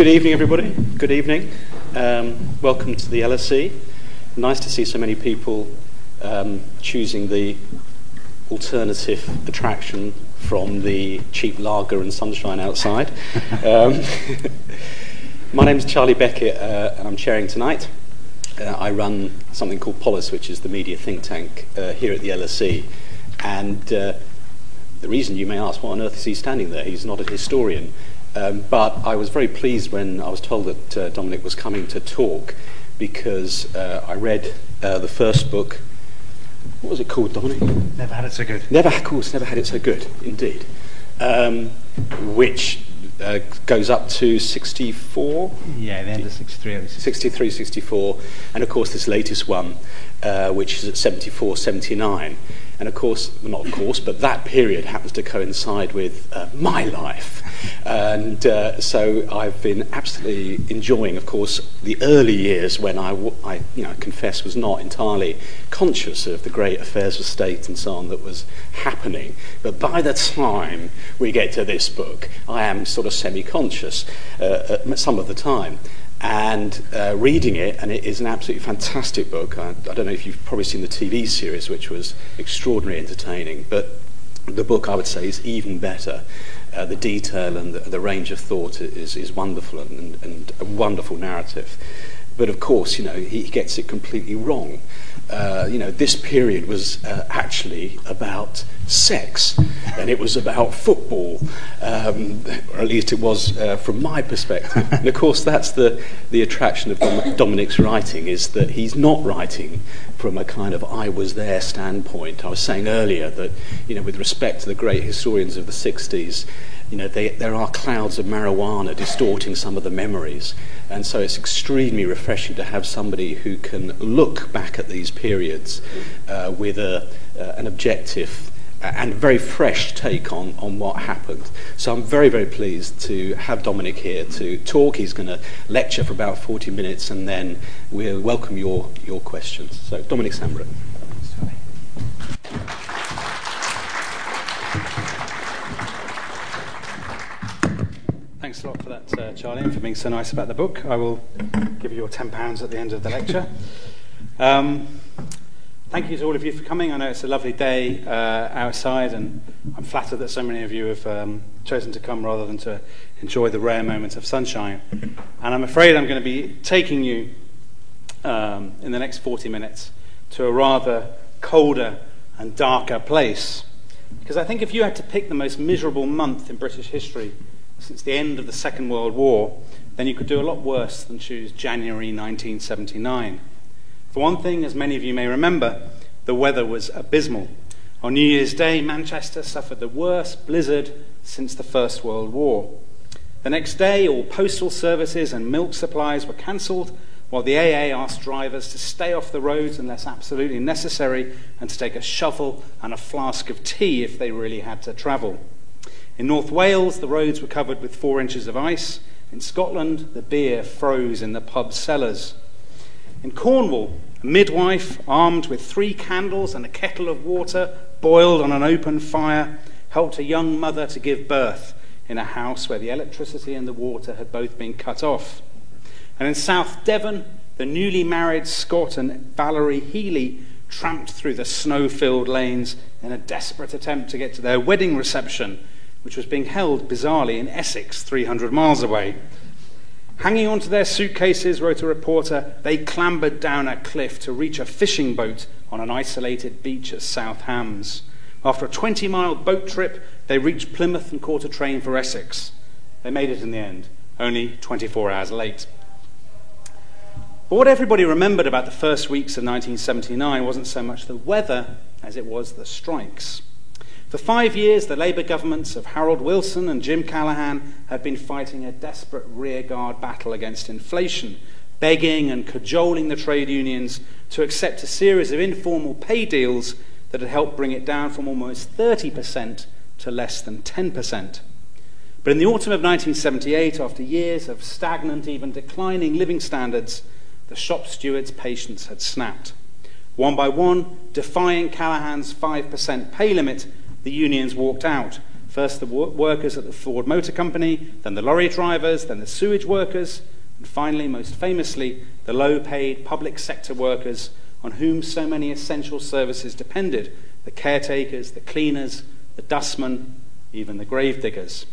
Good evening, everybody. Good evening. Um, welcome to the LSE. Nice to see so many people um, choosing the alternative attraction from the cheap lager and sunshine outside. um, my name is Charlie Beckett, uh, and I'm chairing tonight. Uh, I run something called Polis, which is the media think tank uh, here at the LSE. And uh, the reason you may ask, what on earth is he standing there? He's not a historian. Um, but I was very pleased when I was told that uh, Dominic was coming to talk because uh, I read uh, the first book. What was it called, Dominic? Never had it so good. Never, of course, never had it so good, indeed. Um, which uh, goes up to 64? Yeah, the end of 63. 63, 64. And of course, this latest one, uh, which is at 74, 79. And of course, well, not of course, but that period happens to coincide with uh, my life. And uh, so I've been absolutely enjoying, of course, the early years when I, I you know, confess, was not entirely conscious of the great affairs of state and so on that was happening. But by the time we get to this book, I am sort of semi conscious uh, some of the time and uh, reading it, and it is an absolutely fantastic book. I, I, don't know if you've probably seen the TV series, which was extraordinarily entertaining, but the book I would say is even better. Uh, the detail and the, the, range of thought is, is wonderful and, and, a wonderful narrative. But of course, you know, he gets it completely wrong. Uh, you know, this period was uh, actually about sex, and it was about football, um, or at least it was uh, from my perspective. and of course, that's the, the attraction of Dom- Dominic's writing, is that he's not writing from a kind of I was there standpoint. I was saying earlier that, you know, with respect to the great historians of the 60s, you know, they, there are clouds of marijuana distorting some of the memories. And so it's extremely refreshing to have somebody who can look back at these periods uh, with a, uh, an objective and very fresh take on, on what happened. So I'm very, very pleased to have Dominic here to talk. He's going to lecture for about 40 minutes and then we'll welcome your, your questions. So, Dominic Sandbrook. Thanks a lot for that, uh, Charlie, and for being so nice about the book. I will give you your £10 at the end of the lecture. Um, thank you to all of you for coming. I know it's a lovely day uh, outside, and I'm flattered that so many of you have um, chosen to come rather than to enjoy the rare moments of sunshine. And I'm afraid I'm going to be taking you um, in the next 40 minutes to a rather colder and darker place. Because I think if you had to pick the most miserable month in British history since the end of the Second World War, then you could do a lot worse than choose January 1979. For one thing, as many of you may remember, the weather was abysmal. On New Year's Day, Manchester suffered the worst blizzard since the First World War. The next day, all postal services and milk supplies were cancelled, while the AA asked drivers to stay off the roads unless absolutely necessary and to take a shovel and a flask of tea if they really had to travel. In North Wales, the roads were covered with four inches of ice. In Scotland, the beer froze in the pub cellars. In Cornwall, a midwife, armed with three candles and a kettle of water boiled on an open fire, helped a young mother to give birth in a house where the electricity and the water had both been cut off. And in South Devon, the newly married Scott and Valerie Healy tramped through the snow filled lanes in a desperate attempt to get to their wedding reception, which was being held bizarrely in Essex, 300 miles away. Hanging onto their suitcases, wrote a reporter, they clambered down a cliff to reach a fishing boat on an isolated beach at South Hams. After a 20 mile boat trip, they reached Plymouth and caught a train for Essex. They made it in the end, only 24 hours late. But what everybody remembered about the first weeks of 1979 wasn't so much the weather as it was the strikes. For five years, the Labour governments of Harold Wilson and Jim Callaghan had been fighting a desperate rearguard battle against inflation, begging and cajoling the trade unions to accept a series of informal pay deals that had helped bring it down from almost 30% to less than 10%. But in the autumn of 1978, after years of stagnant, even declining living standards, the shop steward's patience had snapped. One by one, defying Callaghan's 5% pay limit, the unions walked out, First, the workers at the Ford Motor Company, then the lorry drivers, then the sewage workers, and finally, most famously, the low paid public sector workers on whom so many essential services depended the caretakers, the cleaners, the dustmen, even the grave diggers.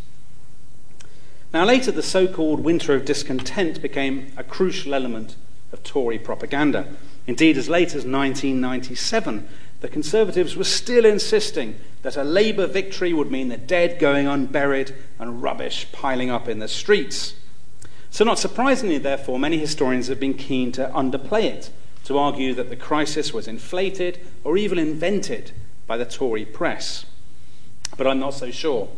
Now, later, the so called winter of discontent became a crucial element of Tory propaganda. Indeed, as late as 1997, the Conservatives were still insisting that a Labour victory would mean the dead going unburied and rubbish piling up in the streets. So, not surprisingly, therefore, many historians have been keen to underplay it, to argue that the crisis was inflated or even invented by the Tory press. But I'm not so sure.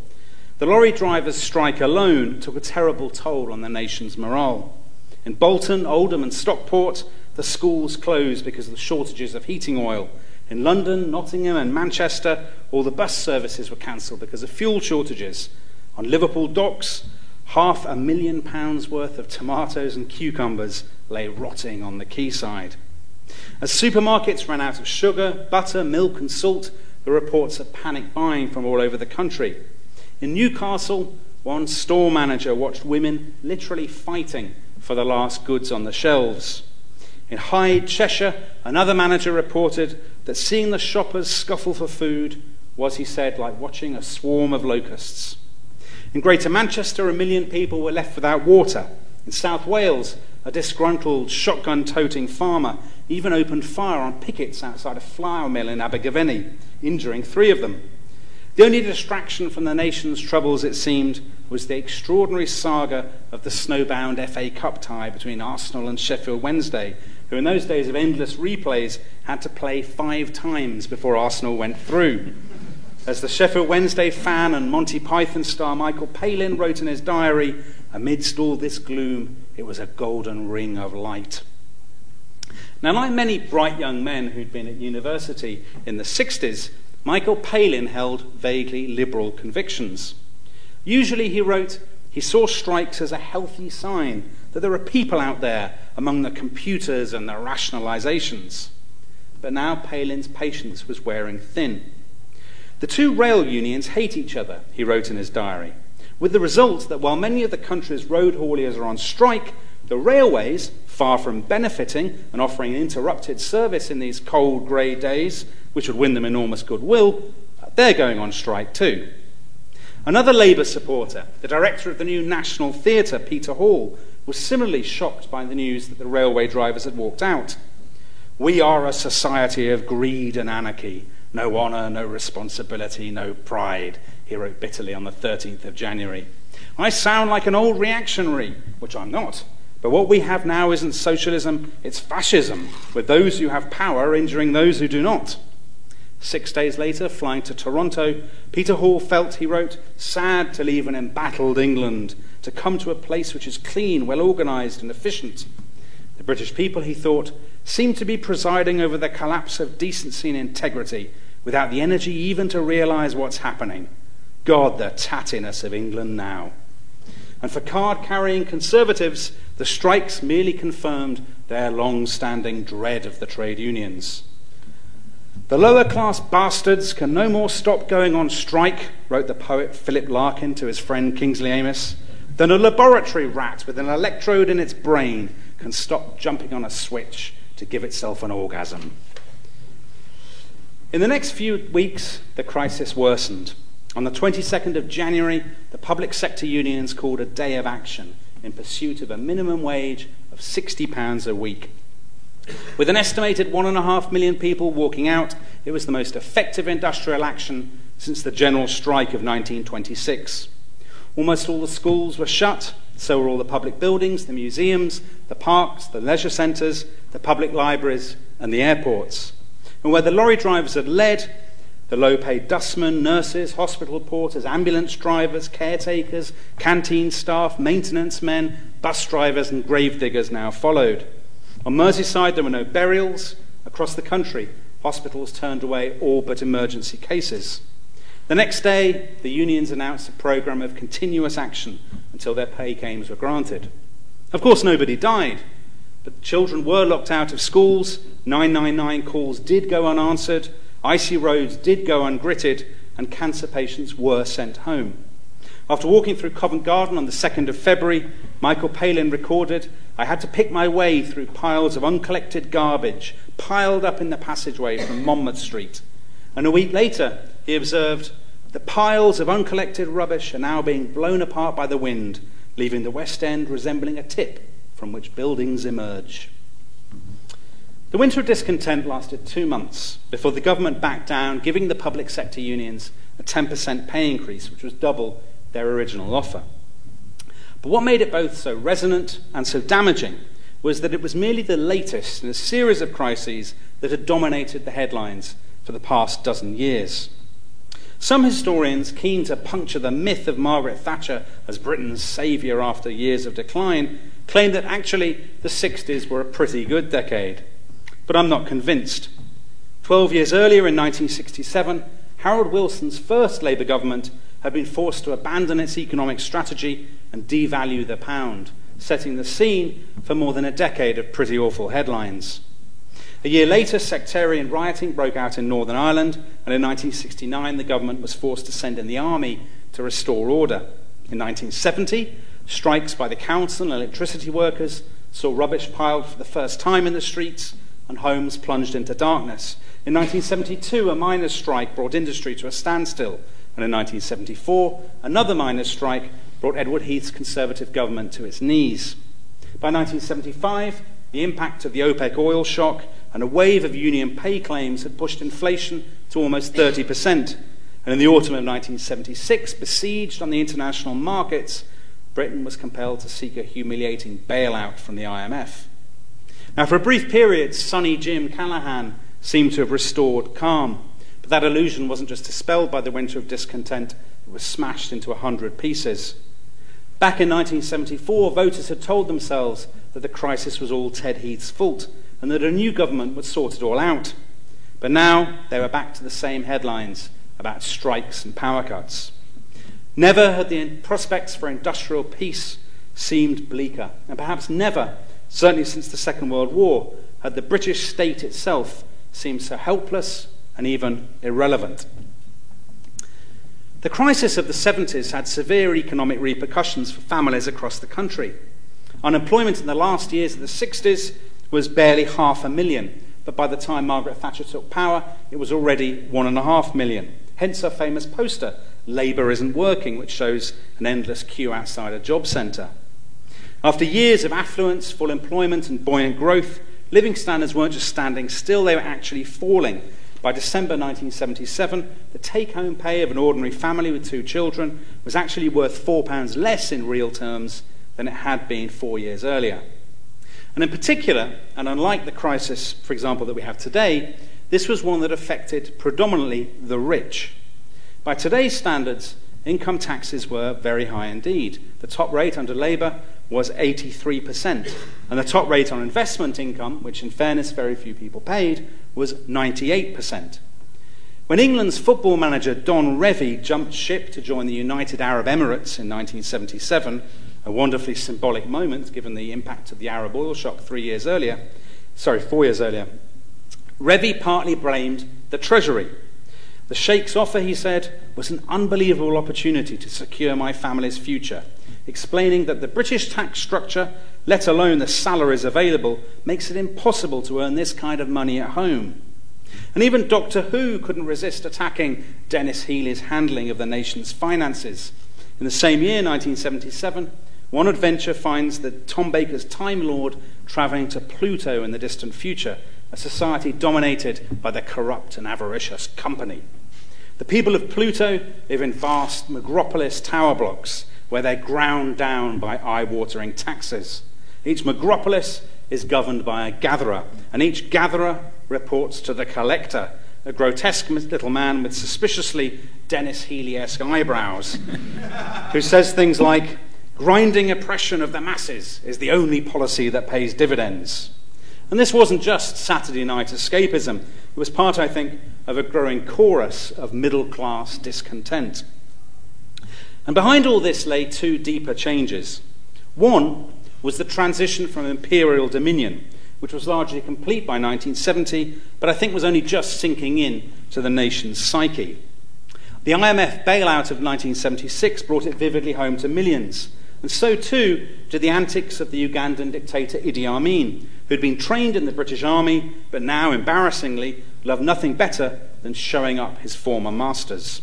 The lorry drivers' strike alone took a terrible toll on the nation's morale. In Bolton, Oldham, and Stockport, the schools closed because of the shortages of heating oil, in London, Nottingham, and Manchester, all the bus services were cancelled because of fuel shortages. On Liverpool docks, half a million pounds worth of tomatoes and cucumbers lay rotting on the quayside. As supermarkets ran out of sugar, butter, milk, and salt, were reports of panic buying from all over the country. In Newcastle, one store manager watched women literally fighting for the last goods on the shelves. In Hyde, Cheshire, another manager reported that seeing the shoppers scuffle for food was, he said, like watching a swarm of locusts. In Greater Manchester, a million people were left without water. In South Wales, a disgruntled shotgun toting farmer even opened fire on pickets outside a flour mill in Abergavenny, injuring three of them. The only distraction from the nation's troubles, it seemed, was the extraordinary saga of the snowbound FA Cup tie between Arsenal and Sheffield Wednesday, who in those days of endless replays had to play five times before Arsenal went through. As the Sheffield Wednesday fan and Monty Python star Michael Palin wrote in his diary, amidst all this gloom, it was a golden ring of light. Now, like many bright young men who'd been at university in the 60s, Michael Palin held vaguely liberal convictions. Usually, he wrote, he saw strikes as a healthy sign that there are people out there among the computers and the rationalizations. But now Palin's patience was wearing thin. The two rail unions hate each other, he wrote in his diary, with the result that while many of the country's road hauliers are on strike, the railways, far from benefiting and offering interrupted service in these cold, grey days, which would win them enormous goodwill, they're going on strike too. Another Labour supporter, the director of the new National Theatre, Peter Hall, was similarly shocked by the news that the railway drivers had walked out. We are a society of greed and anarchy. No honour, no responsibility, no pride, he wrote bitterly on the 13th of January. I sound like an old reactionary, which I'm not. But what we have now isn't socialism, it's fascism, with those who have power injuring those who do not. Six days later, flying to Toronto, Peter Hall felt, he wrote, sad to leave an embattled England to come to a place which is clean, well organized, and efficient. The British people, he thought, seem to be presiding over the collapse of decency and integrity without the energy even to realize what's happening. God, the tattiness of England now. And for card carrying conservatives, the strikes merely confirmed their long standing dread of the trade unions. The lower class bastards can no more stop going on strike, wrote the poet Philip Larkin to his friend Kingsley Amis than a laboratory rat with an electrode in its brain can stop jumping on a switch to give itself an orgasm. In the next few weeks, the crisis worsened. On the 22nd of January, the public sector unions called a day of action in pursuit of a minimum wage of £60 a week. With an estimated one and a half million people walking out, it was the most effective industrial action since the general strike of 1926. Almost all the schools were shut, so were all the public buildings, the museums, the parks, the leisure centres, the public libraries, and the airports. And where the lorry drivers had led, the low paid dustmen, nurses, hospital porters, ambulance drivers, caretakers, canteen staff, maintenance men, bus drivers, and grave diggers now followed. On Merseyside, there were no burials. Across the country, hospitals turned away all but emergency cases. The next day, the unions announced a programme of continuous action until their pay games were granted. Of course, nobody died, but children were locked out of schools, 999 calls did go unanswered, icy roads did go ungritted, and cancer patients were sent home. After walking through Covent Garden on the 2nd of February, Michael Palin recorded, I had to pick my way through piles of uncollected garbage piled up in the passageway from Monmouth Street. And a week later, he observed, the piles of uncollected rubbish are now being blown apart by the wind, leaving the West End resembling a tip from which buildings emerge. The winter of discontent lasted two months before the government backed down, giving the public sector unions a 10% pay increase, which was double their original offer. But what made it both so resonant and so damaging was that it was merely the latest in a series of crises that had dominated the headlines for the past dozen years. Some historians, keen to puncture the myth of Margaret Thatcher as Britain's saviour after years of decline, claim that actually the 60s were a pretty good decade. But I'm not convinced. Twelve years earlier, in 1967, Harold Wilson's first Labour government had been forced to abandon its economic strategy and devalue the pound, setting the scene for more than a decade of pretty awful headlines. A year later, sectarian rioting broke out in Northern Ireland, and in 1969, the government was forced to send in the army to restore order. In 1970, strikes by the council and electricity workers saw rubbish piled for the first time in the streets and homes plunged into darkness. In 1972, a miners' strike brought industry to a standstill, and in 1974, another miners' strike brought Edward Heath's Conservative government to its knees. By 1975, the impact of the OPEC oil shock and a wave of union pay claims had pushed inflation to almost 30%. And in the autumn of 1976, besieged on the international markets, Britain was compelled to seek a humiliating bailout from the IMF. Now, for a brief period, sunny Jim Callaghan seemed to have restored calm. But that illusion wasn't just dispelled by the winter of discontent, it was smashed into a hundred pieces. Back in 1974, voters had told themselves that the crisis was all Ted Heath's fault and that a new government would sort it all out. But now they were back to the same headlines about strikes and power cuts. Never had the prospects for industrial peace seemed bleaker, and perhaps never, certainly since the Second World War, had the British state itself seemed so helpless and even irrelevant. The crisis of the 70s had severe economic repercussions for families across the country. Unemployment in the last years of the 60s was barely half a million, but by the time Margaret Thatcher took power, it was already one and a half million. Hence her famous poster, Labour Isn't Working, which shows an endless queue outside a job centre. After years of affluence, full employment, and buoyant growth, living standards weren't just standing still, they were actually falling. By December 1977, the take home pay of an ordinary family with two children was actually worth £4 less in real terms than it had been four years earlier. And in particular, and unlike the crisis, for example, that we have today, this was one that affected predominantly the rich. By today's standards, income taxes were very high indeed. The top rate under Labour was 83%, and the top rate on investment income, which in fairness very few people paid, was 98%. When England's football manager Don Revie jumped ship to join the United Arab Emirates in 1977, a wonderfully symbolic moment given the impact of the Arab oil shock three years earlier, sorry, four years earlier. Revie partly blamed the Treasury. The Sheikh's offer, he said, was an unbelievable opportunity to secure my family's future, explaining that the British tax structure, let alone the salaries available, makes it impossible to earn this kind of money at home. And even Doctor Who couldn't resist attacking Denis Healey's handling of the nation's finances. In the same year, 1977, one adventure finds that Tom Baker's Time Lord travelling to Pluto in the distant future, a society dominated by the corrupt and avaricious company. The people of Pluto live in vast megropolis tower blocks where they're ground down by eye watering taxes. Each megropolis is governed by a gatherer, and each gatherer reports to the collector, a grotesque little man with suspiciously Denis Healey esque eyebrows, who says things like, Grinding oppression of the masses is the only policy that pays dividends. And this wasn't just Saturday night escapism, it was part, I think, of a growing chorus of middle class discontent. And behind all this lay two deeper changes. One was the transition from imperial dominion, which was largely complete by 1970, but I think was only just sinking in to the nation's psyche. The IMF bailout of 1976 brought it vividly home to millions, and so too did the antics of the Ugandan dictator Idi Amin, who'd been trained in the British Army but now, embarrassingly, loved nothing better than showing up his former masters.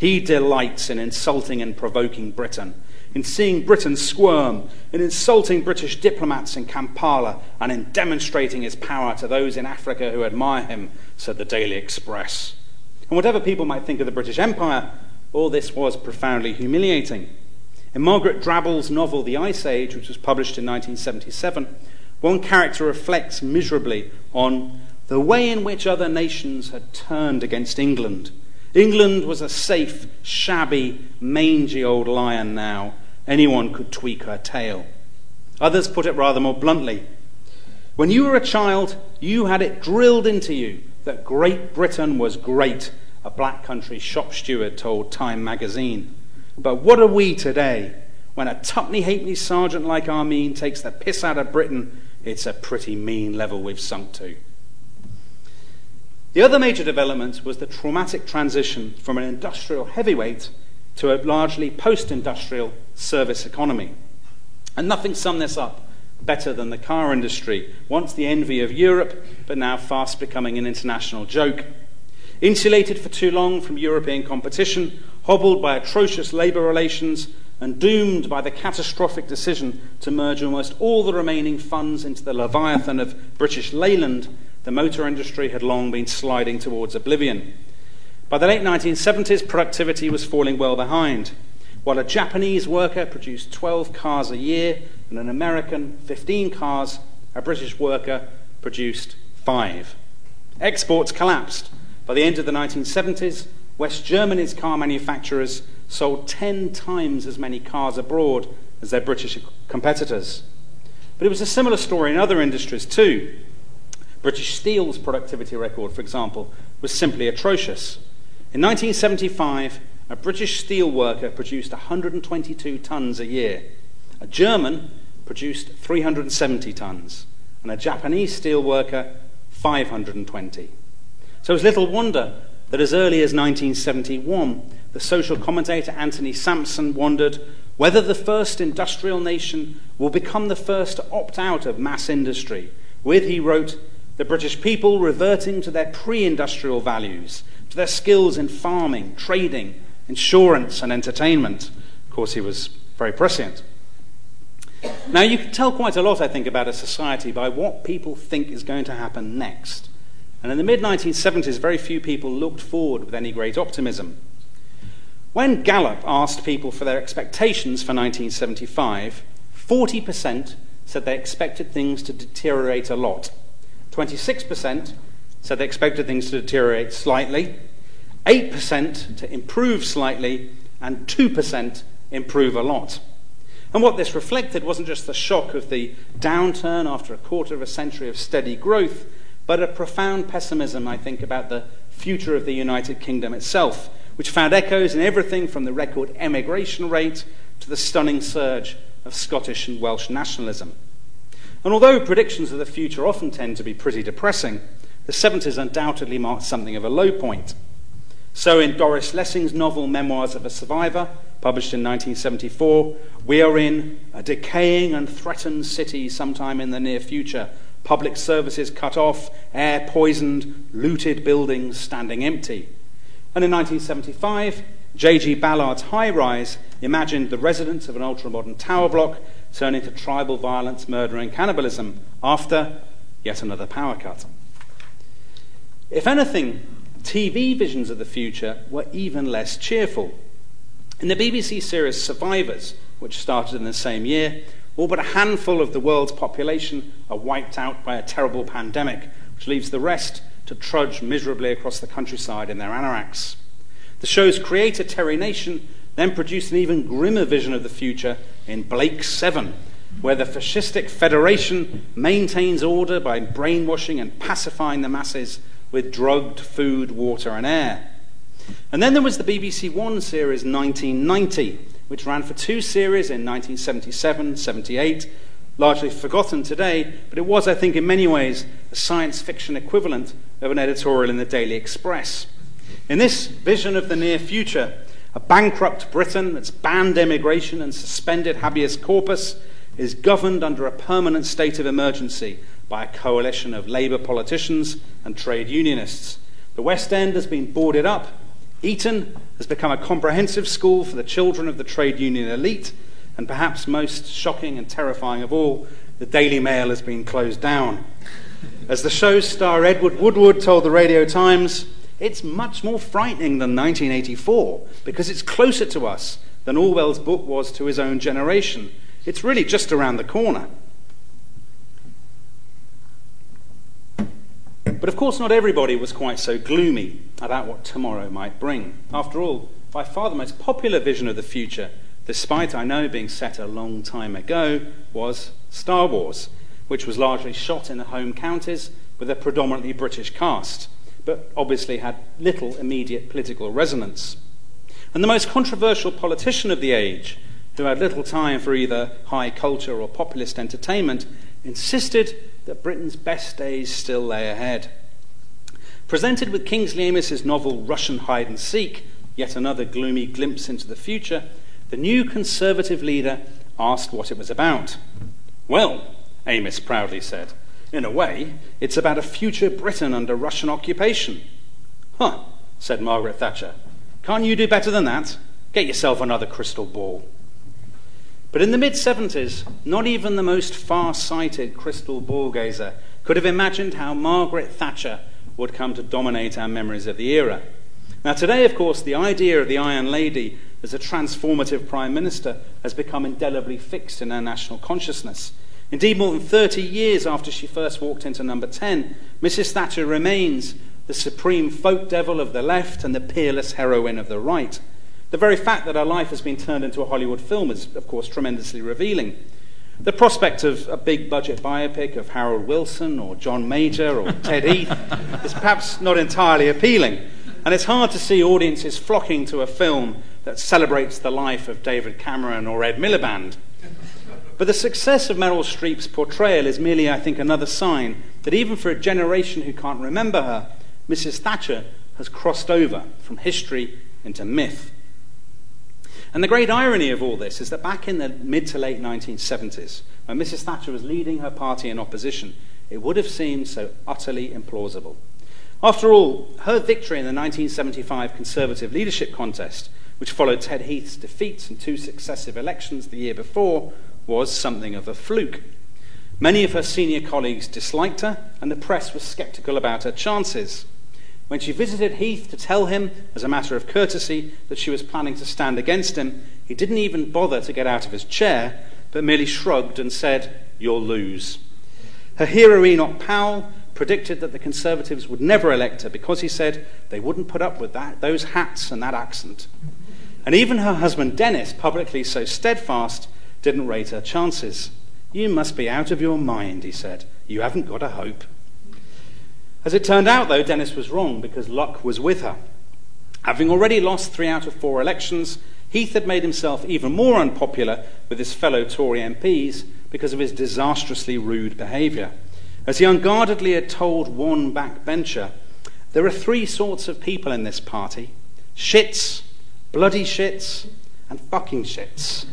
He delights in insulting and provoking Britain, in seeing Britain squirm, in insulting British diplomats in Kampala, and in demonstrating his power to those in Africa who admire him, said the Daily Express. And whatever people might think of the British Empire, all this was profoundly humiliating. In Margaret Drabble's novel The Ice Age, which was published in 1977, one character reflects miserably on the way in which other nations had turned against England. England was a safe, shabby, mangy old lion now. Anyone could tweak her tail. Others put it rather more bluntly. When you were a child, you had it drilled into you that Great Britain was great, a black country shop steward told Time magazine. But what are we today? When a tuppenny halfpenny sergeant like Amin takes the piss out of Britain, it's a pretty mean level we've sunk to. The other major development was the traumatic transition from an industrial heavyweight to a largely post industrial service economy. And nothing summed this up better than the car industry, once the envy of Europe, but now fast becoming an international joke. Insulated for too long from European competition, hobbled by atrocious labour relations, and doomed by the catastrophic decision to merge almost all the remaining funds into the Leviathan of British Leyland, the motor industry had long been sliding towards oblivion. By the late 1970s, productivity was falling well behind. While a Japanese worker produced 12 cars a year and an American 15 cars, a British worker produced five. Exports collapsed. By the end of the 1970s, West Germany's car manufacturers sold 10 times as many cars abroad as their British competitors. But it was a similar story in other industries too. British Steel's productivity record, for example, was simply atrocious. In 1975, a British steel worker produced 122 tons a year. A German produced 370 tons, and a Japanese steel worker 520. So it's little wonder that as early as 1971, the social commentator Anthony Sampson wondered whether the first industrial nation will become the first to opt out of mass industry, with, he wrote, the British people reverting to their pre industrial values, to their skills in farming, trading, insurance, and entertainment. Of course, he was very prescient. Now, you can tell quite a lot, I think, about a society by what people think is going to happen next. And in the mid 1970s, very few people looked forward with any great optimism. When Gallup asked people for their expectations for 1975, 40% said they expected things to deteriorate a lot. 26% said they expected things to deteriorate slightly, 8% to improve slightly, and 2% improve a lot. And what this reflected wasn't just the shock of the downturn after a quarter of a century of steady growth, but a profound pessimism, I think, about the future of the United Kingdom itself, which found echoes in everything from the record emigration rate to the stunning surge of Scottish and Welsh nationalism. And although predictions of the future often tend to be pretty depressing, the 70s undoubtedly marked something of a low point. So, in Doris Lessing's novel Memoirs of a Survivor, published in 1974, we are in a decaying and threatened city sometime in the near future. Public services cut off, air poisoned, looted buildings standing empty. And in 1975, J.G. Ballard's High Rise imagined the residents of an ultra-modern tower block turn into tribal violence, murder, and cannibalism after yet another power cut. If anything, TV visions of the future were even less cheerful. In the BBC series Survivors, which started in the same year, all but a handful of the world's population are wiped out by a terrible pandemic, which leaves the rest to trudge miserably across the countryside in their anoraks. The show's creator, Terry Nation, then produced an even grimmer vision of the future in Blake's 7, where the fascistic federation maintains order by brainwashing and pacifying the masses with drugged food, water, and air. And then there was the BBC One series 1990, which ran for two series in 1977 78, largely forgotten today, but it was, I think, in many ways a science fiction equivalent of an editorial in the Daily Express. In this vision of the near future, a bankrupt Britain that's banned immigration and suspended habeas corpus is governed under a permanent state of emergency by a coalition of Labour politicians and trade unionists. The West End has been boarded up. Eton has become a comprehensive school for the children of the trade union elite. And perhaps most shocking and terrifying of all, the Daily Mail has been closed down. As the show's star Edward Woodward told the Radio Times, it's much more frightening than 1984 because it's closer to us than Orwell's book was to his own generation. It's really just around the corner. But of course, not everybody was quite so gloomy about what tomorrow might bring. After all, by far the most popular vision of the future, despite I know being set a long time ago, was Star Wars, which was largely shot in the home counties with a predominantly British cast but obviously had little immediate political resonance. And the most controversial politician of the age, who had little time for either high culture or populist entertainment, insisted that Britain's best days still lay ahead. Presented with Kingsley Amis's novel Russian Hide and Seek, yet another gloomy glimpse into the future, the new Conservative leader asked what it was about. Well, Amis proudly said, in a way, it's about a future Britain under Russian occupation. Huh, said Margaret Thatcher. Can't you do better than that? Get yourself another crystal ball. But in the mid 70s, not even the most far sighted crystal ball gazer could have imagined how Margaret Thatcher would come to dominate our memories of the era. Now, today, of course, the idea of the Iron Lady as a transformative Prime Minister has become indelibly fixed in our national consciousness. Indeed, more than 30 years after she first walked into number 10, Mrs. Thatcher remains the supreme folk devil of the left and the peerless heroine of the right. The very fact that her life has been turned into a Hollywood film is, of course, tremendously revealing. The prospect of a big budget biopic of Harold Wilson or John Major or Ted Heath is perhaps not entirely appealing, and it's hard to see audiences flocking to a film that celebrates the life of David Cameron or Ed Miliband. But the success of Meryl Streep's portrayal is merely, I think, another sign that even for a generation who can't remember her, Mrs. Thatcher has crossed over from history into myth. And the great irony of all this is that back in the mid to late 1970s, when Mrs. Thatcher was leading her party in opposition, it would have seemed so utterly implausible. After all, her victory in the 1975 Conservative leadership contest, which followed Ted Heath's defeats in two successive elections the year before, was something of a fluke. Many of her senior colleagues disliked her, and the press was sceptical about her chances. When she visited Heath to tell him, as a matter of courtesy, that she was planning to stand against him, he didn't even bother to get out of his chair, but merely shrugged and said, You'll lose. Her hero Enoch Powell predicted that the Conservatives would never elect her because he said they wouldn't put up with that, those hats and that accent. And even her husband Denis, publicly so steadfast, didn't rate her chances. You must be out of your mind, he said. You haven't got a hope. As it turned out, though, Denis was wrong because luck was with her. Having already lost three out of four elections, Heath had made himself even more unpopular with his fellow Tory MPs because of his disastrously rude behaviour. As he unguardedly had told one backbencher, there are three sorts of people in this party shits, bloody shits, and fucking shits.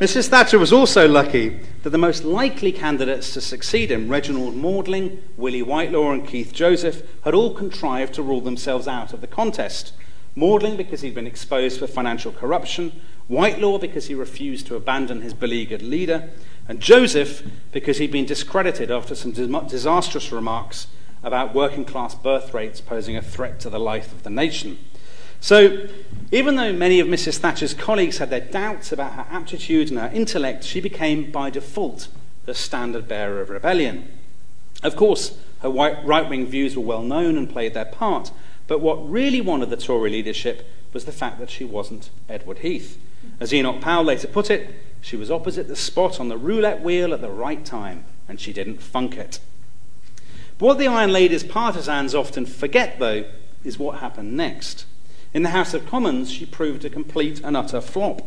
Mrs. Thatcher was also lucky that the most likely candidates to succeed him, Reginald Maudling, Willie Whitelaw, and Keith Joseph, had all contrived to rule themselves out of the contest. Maudling because he'd been exposed for financial corruption, Whitelaw because he refused to abandon his beleaguered leader, and Joseph because he'd been discredited after some disastrous remarks about working class birth rates posing a threat to the life of the nation. So, even though many of Mrs. Thatcher's colleagues had their doubts about her aptitude and her intellect, she became, by default, the standard bearer of rebellion. Of course, her right wing views were well known and played their part, but what really wanted the Tory leadership was the fact that she wasn't Edward Heath. As Enoch Powell later put it, she was opposite the spot on the roulette wheel at the right time, and she didn't funk it. But what the Iron Lady's partisans often forget, though, is what happened next. In the House of Commons, she proved a complete and utter flop.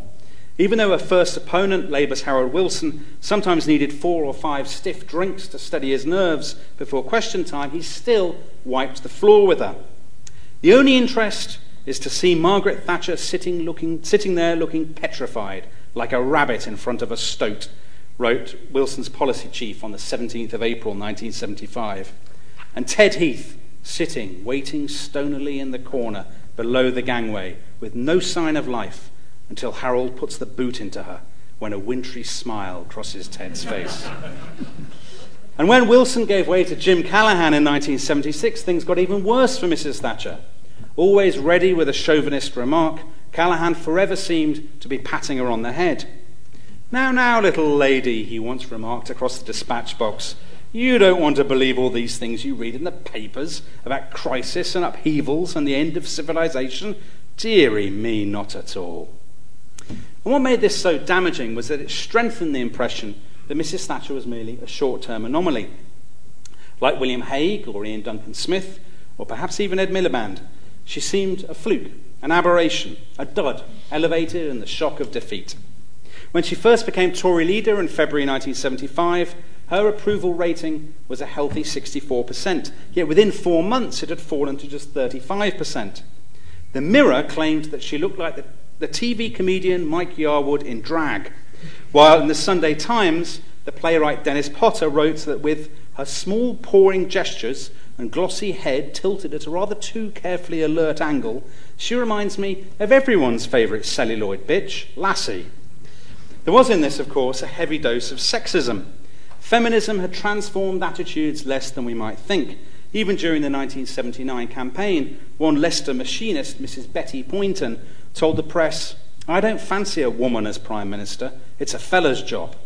Even though her first opponent, Labour's Harold Wilson, sometimes needed four or five stiff drinks to steady his nerves before question time, he still wiped the floor with her. The only interest is to see Margaret Thatcher sitting, looking, sitting there looking petrified, like a rabbit in front of a stoat, wrote Wilson's policy chief on the 17th of April 1975. And Ted Heath, sitting, waiting stonily in the corner below the gangway, with no sign of life, until Harold puts the boot into her when a wintry smile crosses Ted's face. and when Wilson gave way to Jim Callaghan in 1976, things got even worse for Mrs. Thatcher. Always ready with a chauvinist remark, Callaghan forever seemed to be patting her on the head. Now, now, little lady, he once remarked across the dispatch box, you don't want to believe all these things you read in the papers about crisis and upheavals and the end of civilization. Deary me, not at all. And what made this so damaging was that it strengthened the impression that Mrs. Thatcher was merely a short term anomaly. Like William Hague or Iain Duncan Smith, or perhaps even Ed Miliband, she seemed a fluke, an aberration, a dud, elevated in the shock of defeat. When she first became Tory leader in February 1975, her approval rating was a healthy 64%, yet within four months it had fallen to just 35%. The Mirror claimed that she looked like the the TV comedian Mike Yarwood in drag, while in the Sunday Times, the playwright Dennis Potter wrote that with her small pawing gestures and glossy head tilted at a rather too carefully alert angle, she reminds me of everyone's favourite celluloid bitch, Lassie. There was in this, of course, a heavy dose of sexism. Feminism had transformed attitudes less than we might think. Even during the 1979 campaign, one Leicester machinist, Mrs. Betty Poynton, told the press, I don't fancy a woman as Prime Minister, it's a fella's job.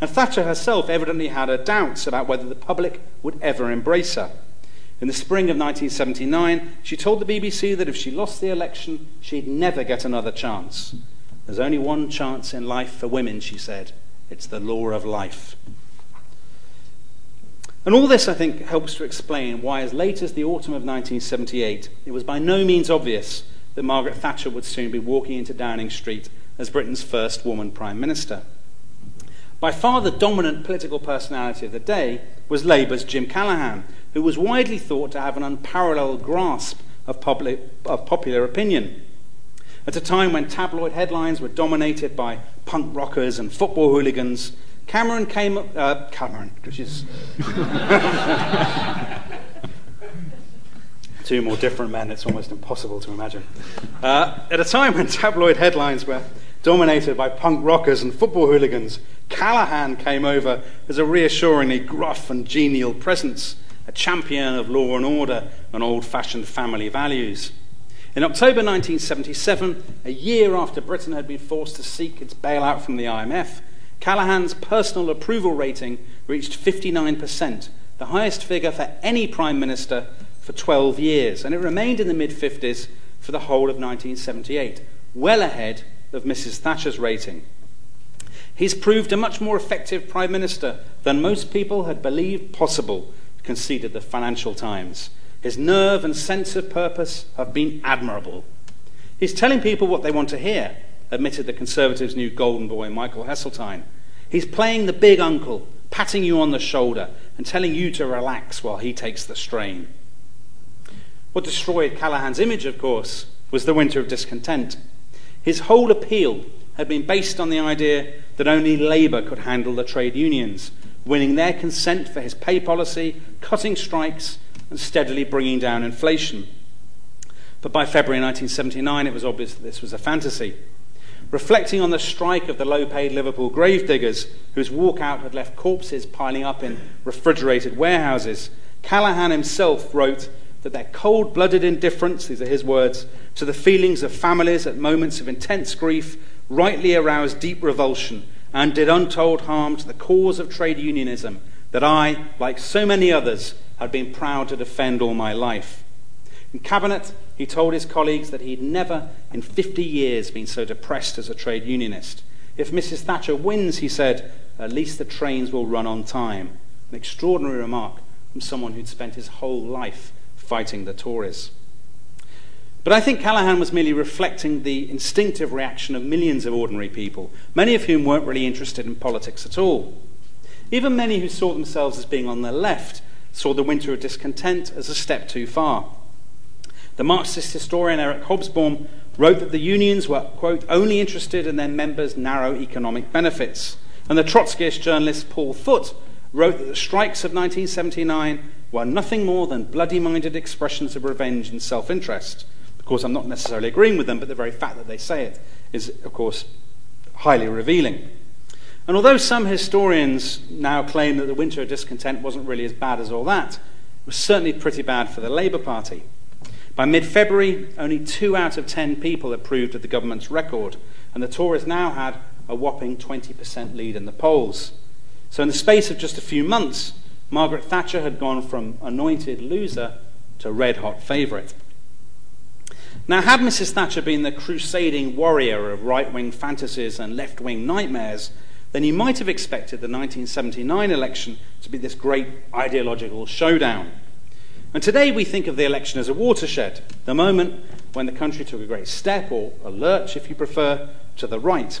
And Thatcher herself evidently had her doubts about whether the public would ever embrace her. In the spring of 1979, she told the BBC that if she lost the election, she'd never get another chance. There's only one chance in life for women, she said. It's the law of life. And all this, I think, helps to explain why, as late as the autumn of 1978, it was by no means obvious that Margaret Thatcher would soon be walking into Downing Street as Britain's first woman Prime Minister. By far the dominant political personality of the day was Labour's Jim Callaghan, who was widely thought to have an unparalleled grasp of, public, of popular opinion. At a time when tabloid headlines were dominated by punk rockers and football hooligans, Cameron came up, uh, Cameron, which is two more different men, it's almost impossible to imagine. Uh, at a time when tabloid headlines were dominated by punk rockers and football hooligans, Callaghan came over as a reassuringly gruff and genial presence, a champion of law and order and old fashioned family values. In October 1977, a year after Britain had been forced to seek its bailout from the IMF, Callaghan's personal approval rating reached 59%, the highest figure for any Prime Minister for 12 years, and it remained in the mid 50s for the whole of 1978, well ahead of Mrs. Thatcher's rating. He's proved a much more effective Prime Minister than most people had believed possible, conceded the Financial Times. His nerve and sense of purpose have been admirable. He's telling people what they want to hear, admitted the Conservatives' new golden boy, Michael Heseltine. He's playing the big uncle, patting you on the shoulder and telling you to relax while he takes the strain. What destroyed Callaghan's image, of course, was the winter of discontent. His whole appeal had been based on the idea that only Labour could handle the trade unions, winning their consent for his pay policy, cutting strikes, and steadily bringing down inflation. But by February 1979, it was obvious that this was a fantasy. Reflecting on the strike of the low paid Liverpool gravediggers, whose walkout had left corpses piling up in refrigerated warehouses, Callaghan himself wrote that their cold blooded indifference, these are his words, to the feelings of families at moments of intense grief rightly aroused deep revulsion and did untold harm to the cause of trade unionism that I, like so many others, had been proud to defend all my life. In Cabinet, he told his colleagues that he'd never in 50 years been so depressed as a trade unionist. If Mrs. Thatcher wins, he said, at least the trains will run on time. An extraordinary remark from someone who'd spent his whole life fighting the Tories. But I think Callaghan was merely reflecting the instinctive reaction of millions of ordinary people, many of whom weren't really interested in politics at all. Even many who saw themselves as being on the left saw the winter of discontent as a step too far. The Marxist historian Eric Hobsbawm wrote that the unions were, quote, only interested in their members' narrow economic benefits. And the Trotskyist journalist Paul Foot wrote that the strikes of 1979 were nothing more than bloody minded expressions of revenge and self interest. Of course, I'm not necessarily agreeing with them, but the very fact that they say it is, of course, highly revealing. And although some historians now claim that the winter of discontent wasn't really as bad as all that, it was certainly pretty bad for the Labour Party. By mid February, only two out of ten people approved of the government's record, and the Tories now had a whopping 20% lead in the polls. So, in the space of just a few months, Margaret Thatcher had gone from anointed loser to red hot favourite. Now, had Mrs. Thatcher been the crusading warrior of right wing fantasies and left wing nightmares, then you might have expected the 1979 election to be this great ideological showdown. And today we think of the election as a watershed, the moment when the country took a great step, or a lurch if you prefer, to the right.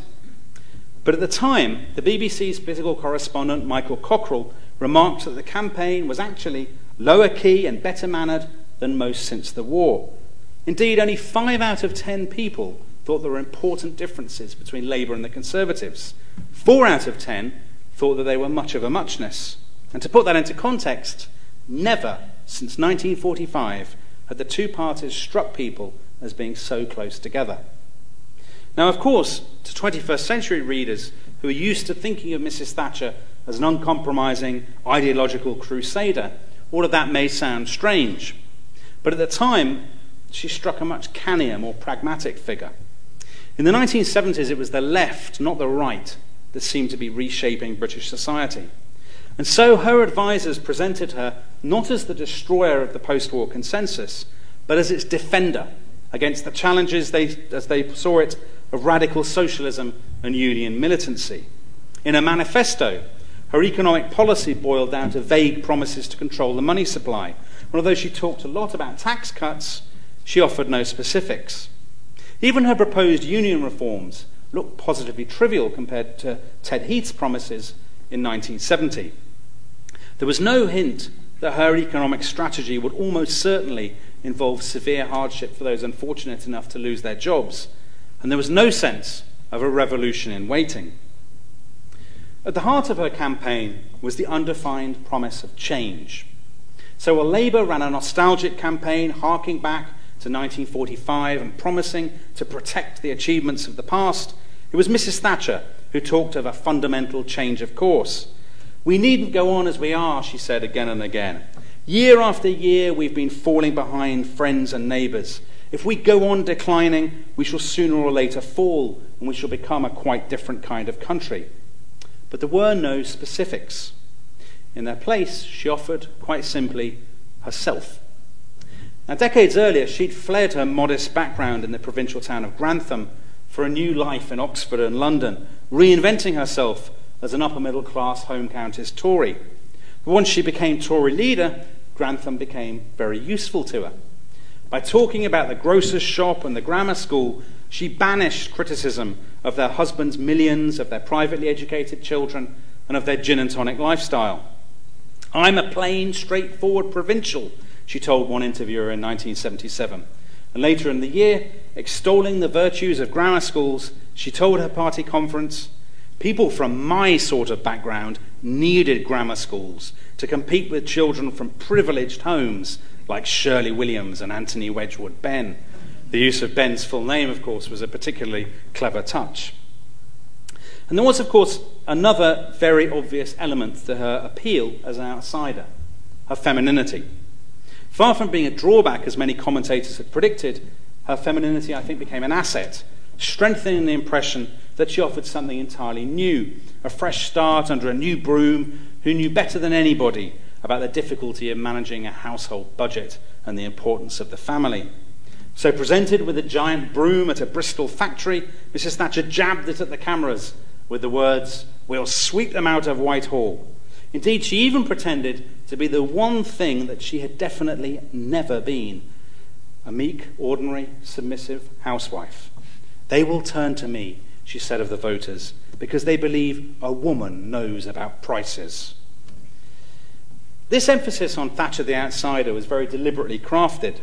But at the time, the BBC's political correspondent Michael Cockerell remarked that the campaign was actually lower key and better mannered than most since the war. Indeed, only five out of ten people thought there were important differences between Labour and the Conservatives. Four out of ten thought that they were much of a muchness. And to put that into context, never since 1945 had the two parties struck people as being so close together. Now, of course, to 21st century readers who are used to thinking of Mrs. Thatcher as an uncompromising ideological crusader, all of that may sound strange. But at the time, she struck a much cannier, more pragmatic figure. In the 1970s, it was the left, not the right, that seemed to be reshaping British society. And so her advisers presented her not as the destroyer of the post war consensus, but as its defender against the challenges, they, as they saw it, of radical socialism and union militancy. In a manifesto, her economic policy boiled down to vague promises to control the money supply. And although she talked a lot about tax cuts, she offered no specifics. Even her proposed union reforms looked positively trivial compared to Ted Heath's promises in 1970. There was no hint that her economic strategy would almost certainly involve severe hardship for those unfortunate enough to lose their jobs, and there was no sense of a revolution in waiting. At the heart of her campaign was the undefined promise of change. So while Labour ran a nostalgic campaign harking back to 1945 and promising to protect the achievements of the past, it was Mrs. Thatcher who talked of a fundamental change of course. We needn't go on as we are, she said again and again. Year after year, we've been falling behind friends and neighbours. If we go on declining, we shall sooner or later fall, and we shall become a quite different kind of country. But there were no specifics. In their place, she offered, quite simply, herself. Now, decades earlier, she'd fled her modest background in the provincial town of Grantham for a new life in Oxford and London, reinventing herself as an upper middle class home counties Tory. But once she became Tory leader, Grantham became very useful to her. By talking about the grocer's shop and the grammar school, she banished criticism of their husband's millions, of their privately educated children, and of their gin and tonic lifestyle. I'm a plain, straightforward provincial, she told one interviewer in 1977. And later in the year, extolling the virtues of grammar schools, she told her party conference people from my sort of background needed grammar schools to compete with children from privileged homes like Shirley Williams and Anthony Wedgwood Benn. The use of Benn's full name, of course, was a particularly clever touch. And there was, of course, another very obvious element to her appeal as an outsider her femininity. Far from being a drawback, as many commentators had predicted, her femininity, I think, became an asset, strengthening the impression that she offered something entirely new, a fresh start under a new broom who knew better than anybody about the difficulty of managing a household budget and the importance of the family. So, presented with a giant broom at a Bristol factory, Mrs. Thatcher jabbed it at the cameras with the words, We'll sweep them out of Whitehall. Indeed, she even pretended to be the one thing that she had definitely never been a meek, ordinary, submissive housewife. They will turn to me, she said of the voters, because they believe a woman knows about prices. This emphasis on Thatcher the outsider was very deliberately crafted.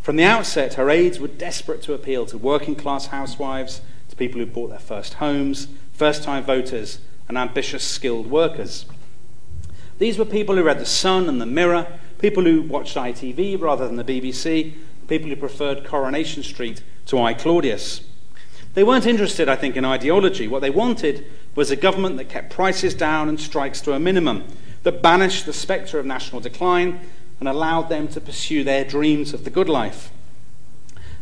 From the outset, her aides were desperate to appeal to working class housewives, to people who bought their first homes, first time voters, and ambitious skilled workers. These were people who read The Sun and The Mirror, people who watched ITV rather than the BBC, people who preferred Coronation Street to I Claudius. They weren't interested, I think, in ideology. What they wanted was a government that kept prices down and strikes to a minimum, that banished the spectre of national decline and allowed them to pursue their dreams of the good life.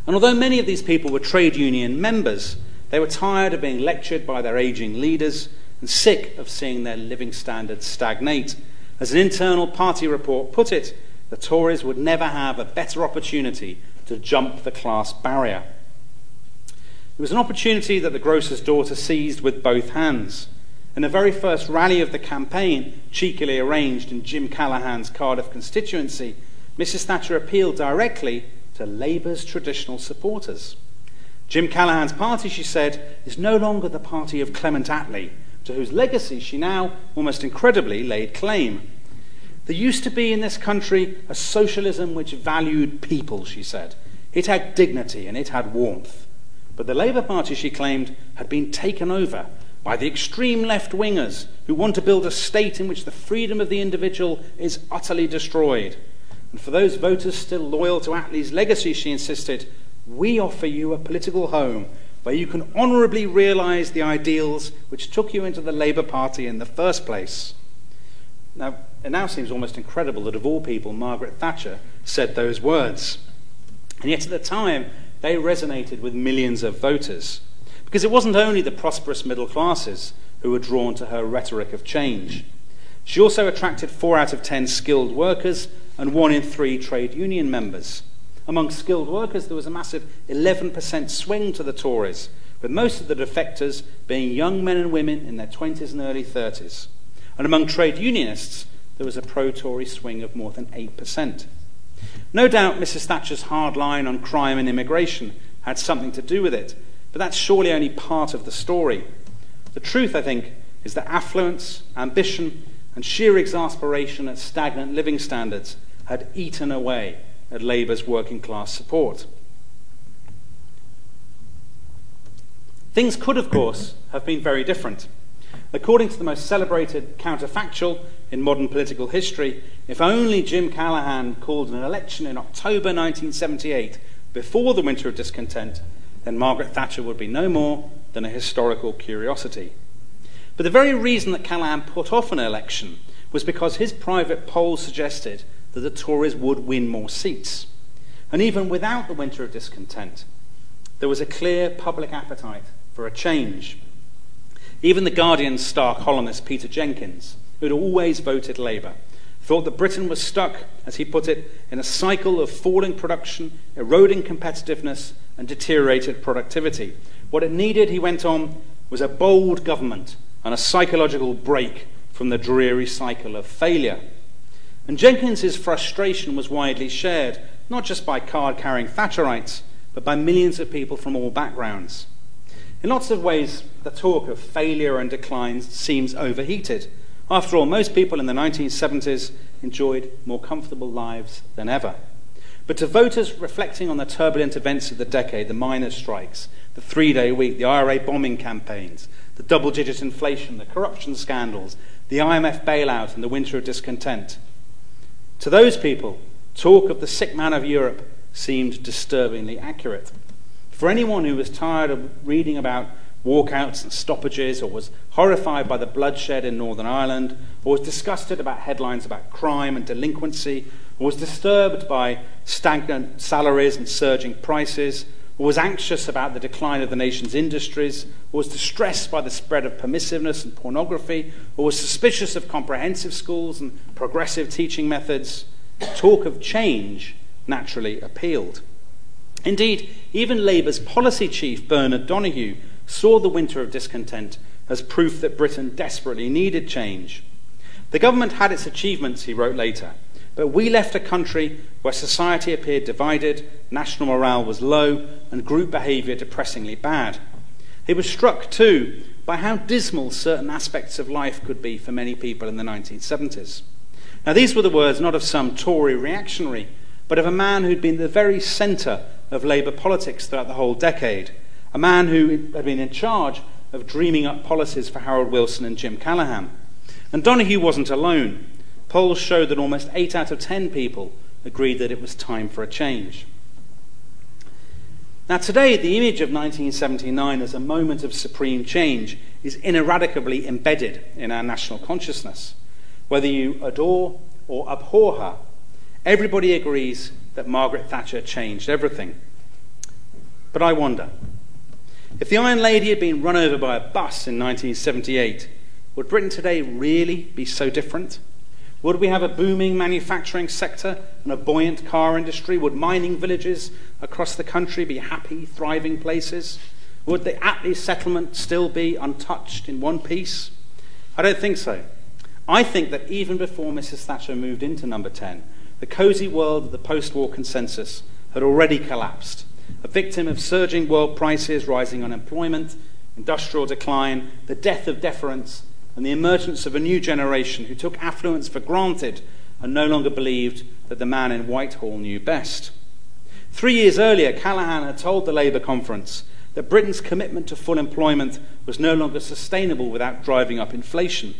And although many of these people were trade union members, they were tired of being lectured by their aging leaders and sick of seeing their living standards stagnate. As an internal party report put it, the Tories would never have a better opportunity to jump the class barrier. It was an opportunity that the grocer's daughter seized with both hands. In the very first rally of the campaign, cheekily arranged in Jim Callaghan's Cardiff constituency, Mrs. Thatcher appealed directly to Labour's traditional supporters. Jim Callaghan's party, she said, is no longer the party of Clement Attlee, to whose legacy she now, almost incredibly, laid claim. There used to be in this country a socialism which valued people, she said. It had dignity and it had warmth. But the Labour Party, she claimed, had been taken over by the extreme left wingers who want to build a state in which the freedom of the individual is utterly destroyed. And for those voters still loyal to Attlee's legacy, she insisted, we offer you a political home where you can honourably realise the ideals which took you into the Labour Party in the first place. Now, it now seems almost incredible that of all people, Margaret Thatcher said those words. And yet at the time, they resonated with millions of voters. Because it wasn't only the prosperous middle classes who were drawn to her rhetoric of change. She also attracted four out of ten skilled workers and one in three trade union members. Among skilled workers, there was a massive 11% swing to the Tories, with most of the defectors being young men and women in their 20s and early 30s. And among trade unionists, there was a pro Tory swing of more than 8%. No doubt Mrs. Thatcher's hard line on crime and immigration had something to do with it, but that's surely only part of the story. The truth, I think, is that affluence, ambition, and sheer exasperation at stagnant living standards had eaten away at Labour's working class support. Things could, of course, have been very different. According to the most celebrated counterfactual in modern political history, if only Jim Callaghan called an election in October 1978 before the winter of discontent, then Margaret Thatcher would be no more than a historical curiosity. But the very reason that Callaghan put off an election was because his private polls suggested that the Tories would win more seats. And even without the winter of discontent, there was a clear public appetite for a change. Even the Guardian's star columnist Peter Jenkins, who had always voted Labour, thought that Britain was stuck, as he put it, in a cycle of falling production, eroding competitiveness, and deteriorated productivity. What it needed, he went on, was a bold government and a psychological break from the dreary cycle of failure. And Jenkins's frustration was widely shared, not just by card carrying Thatcherites, but by millions of people from all backgrounds. In lots of ways, the talk of failure and decline seems overheated. After all, most people in the 1970s enjoyed more comfortable lives than ever. But to voters reflecting on the turbulent events of the decade, the miners' strikes, the three day week, the IRA bombing campaigns, the double digit inflation, the corruption scandals, the IMF bailout, and the winter of discontent, to those people, talk of the sick man of Europe seemed disturbingly accurate. For anyone who was tired of reading about walkouts and stoppages, or was horrified by the bloodshed in Northern Ireland, or was disgusted about headlines about crime and delinquency, or was disturbed by stagnant salaries and surging prices, or was anxious about the decline of the nation's industries, or was distressed by the spread of permissiveness and pornography, or was suspicious of comprehensive schools and progressive teaching methods, talk of change naturally appealed. Indeed, even Labour's policy chief, Bernard Donoughue, saw the winter of discontent as proof that Britain desperately needed change. The government had its achievements, he wrote later, but we left a country where society appeared divided, national morale was low, and group behaviour depressingly bad. He was struck, too, by how dismal certain aspects of life could be for many people in the 1970s. Now, these were the words not of some Tory reactionary, but of a man who'd been the very centre of Labour politics throughout the whole decade, a man who had been in charge of dreaming up policies for Harold Wilson and Jim Callaghan. And Donoughue wasn't alone. Polls showed that almost 8 out of 10 people agreed that it was time for a change. Now, today, the image of 1979 as a moment of supreme change is ineradicably embedded in our national consciousness. Whether you adore or abhor her, everybody agrees that Margaret Thatcher changed everything. But I wonder if the Iron Lady had been run over by a bus in 1978, would Britain today really be so different? Would we have a booming manufacturing sector and a buoyant car industry? Would mining villages across the country be happy, thriving places? Would the Attlee settlement still be untouched in one piece? I don't think so. I think that even before Mrs. Thatcher moved into number 10, the cosy world of the post war consensus had already collapsed a victim of surging world prices, rising unemployment, industrial decline, the death of deference, and the emergence of a new generation who took affluence for granted and no longer believed that the man in Whitehall knew best. Three years earlier, Callaghan had told the Labour conference that Britain's commitment to full employment was no longer sustainable without driving up inflation.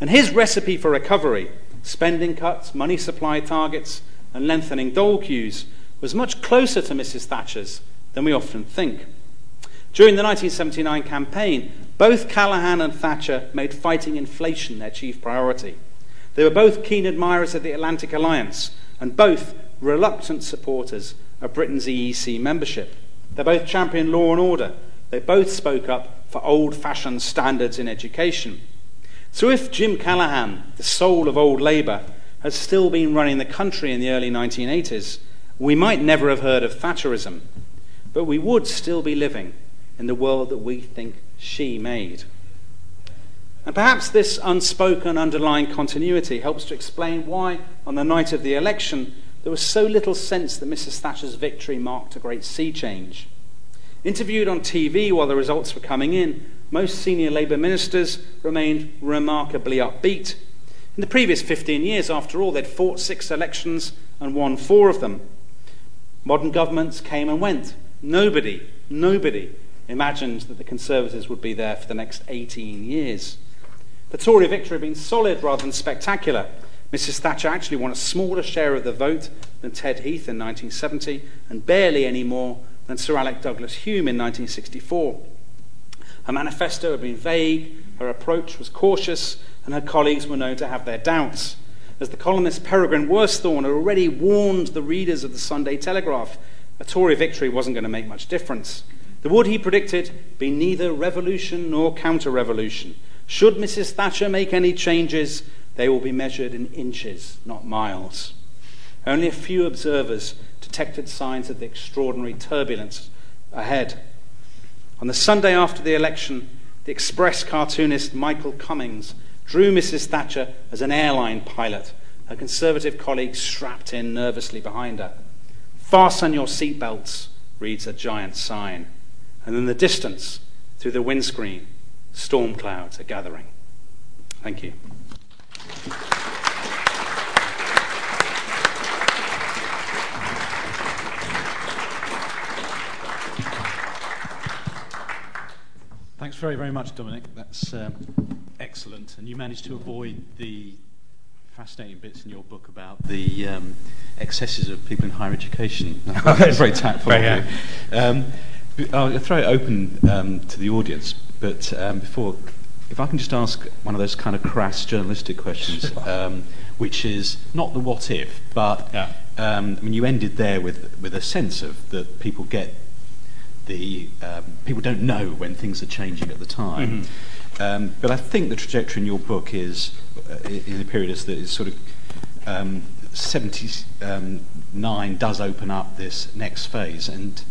And his recipe for recovery spending cuts, money supply targets, and lengthening dole queues was much closer to Mrs. Thatcher's than we often think. During the 1979 campaign, both Callaghan and Thatcher made fighting inflation their chief priority. They were both keen admirers of the Atlantic Alliance and both reluctant supporters of Britain's EEC membership. They both championed law and order. They both spoke up for old fashioned standards in education. So if Jim Callaghan, the soul of old Labour, had still been running the country in the early 1980s, we might never have heard of Thatcherism, but we would still be living in the world that we think she made. And perhaps this unspoken underlying continuity helps to explain why, on the night of the election, there was so little sense that Mrs. Thatcher's victory marked a great sea change. Interviewed on TV while the results were coming in, most senior Labour ministers remained remarkably upbeat. In the previous 15 years, after all, they'd fought six elections and won four of them. Modern governments came and went. Nobody, nobody imagined that the Conservatives would be there for the next 18 years. The Tory victory had been solid rather than spectacular. Mrs. Thatcher actually won a smaller share of the vote than Ted Heath in 1970 and barely any more than Sir Alec Douglas Home in 1964. Her manifesto had been vague, her approach was cautious, and her colleagues were known to have their doubts as the columnist Peregrine Worsthorne had already warned the readers of the Sunday Telegraph, a Tory victory wasn't going to make much difference. There would, he predicted, be neither revolution nor counter revolution. Should Mrs. Thatcher make any changes, they will be measured in inches, not miles. Only a few observers detected signs of the extraordinary turbulence ahead. On the Sunday after the election, the Express cartoonist Michael Cummings drew Mrs. Thatcher as an airline pilot, her Conservative colleagues strapped in nervously behind her. Fasten your seatbelts, reads a giant sign. And in the distance, through the windscreen, storm clouds are gathering. Thank you. Very, very much, Dominic. That's um, excellent. And you managed to avoid the fascinating bits in your book about the um, excesses of people in higher education. That's very tactful. Very, um, I'll throw it open um, to the audience, but um, before, if I can just ask one of those kind of crass journalistic questions, um, which is not the what if, but yeah. I mean, you ended there with, with a sense of that people get the um, people don't know when things are changing at the time. Mm-hmm. Um, but I think the trajectory in your book is uh, in the period is that is sort of um, 79 does open up this next phase, and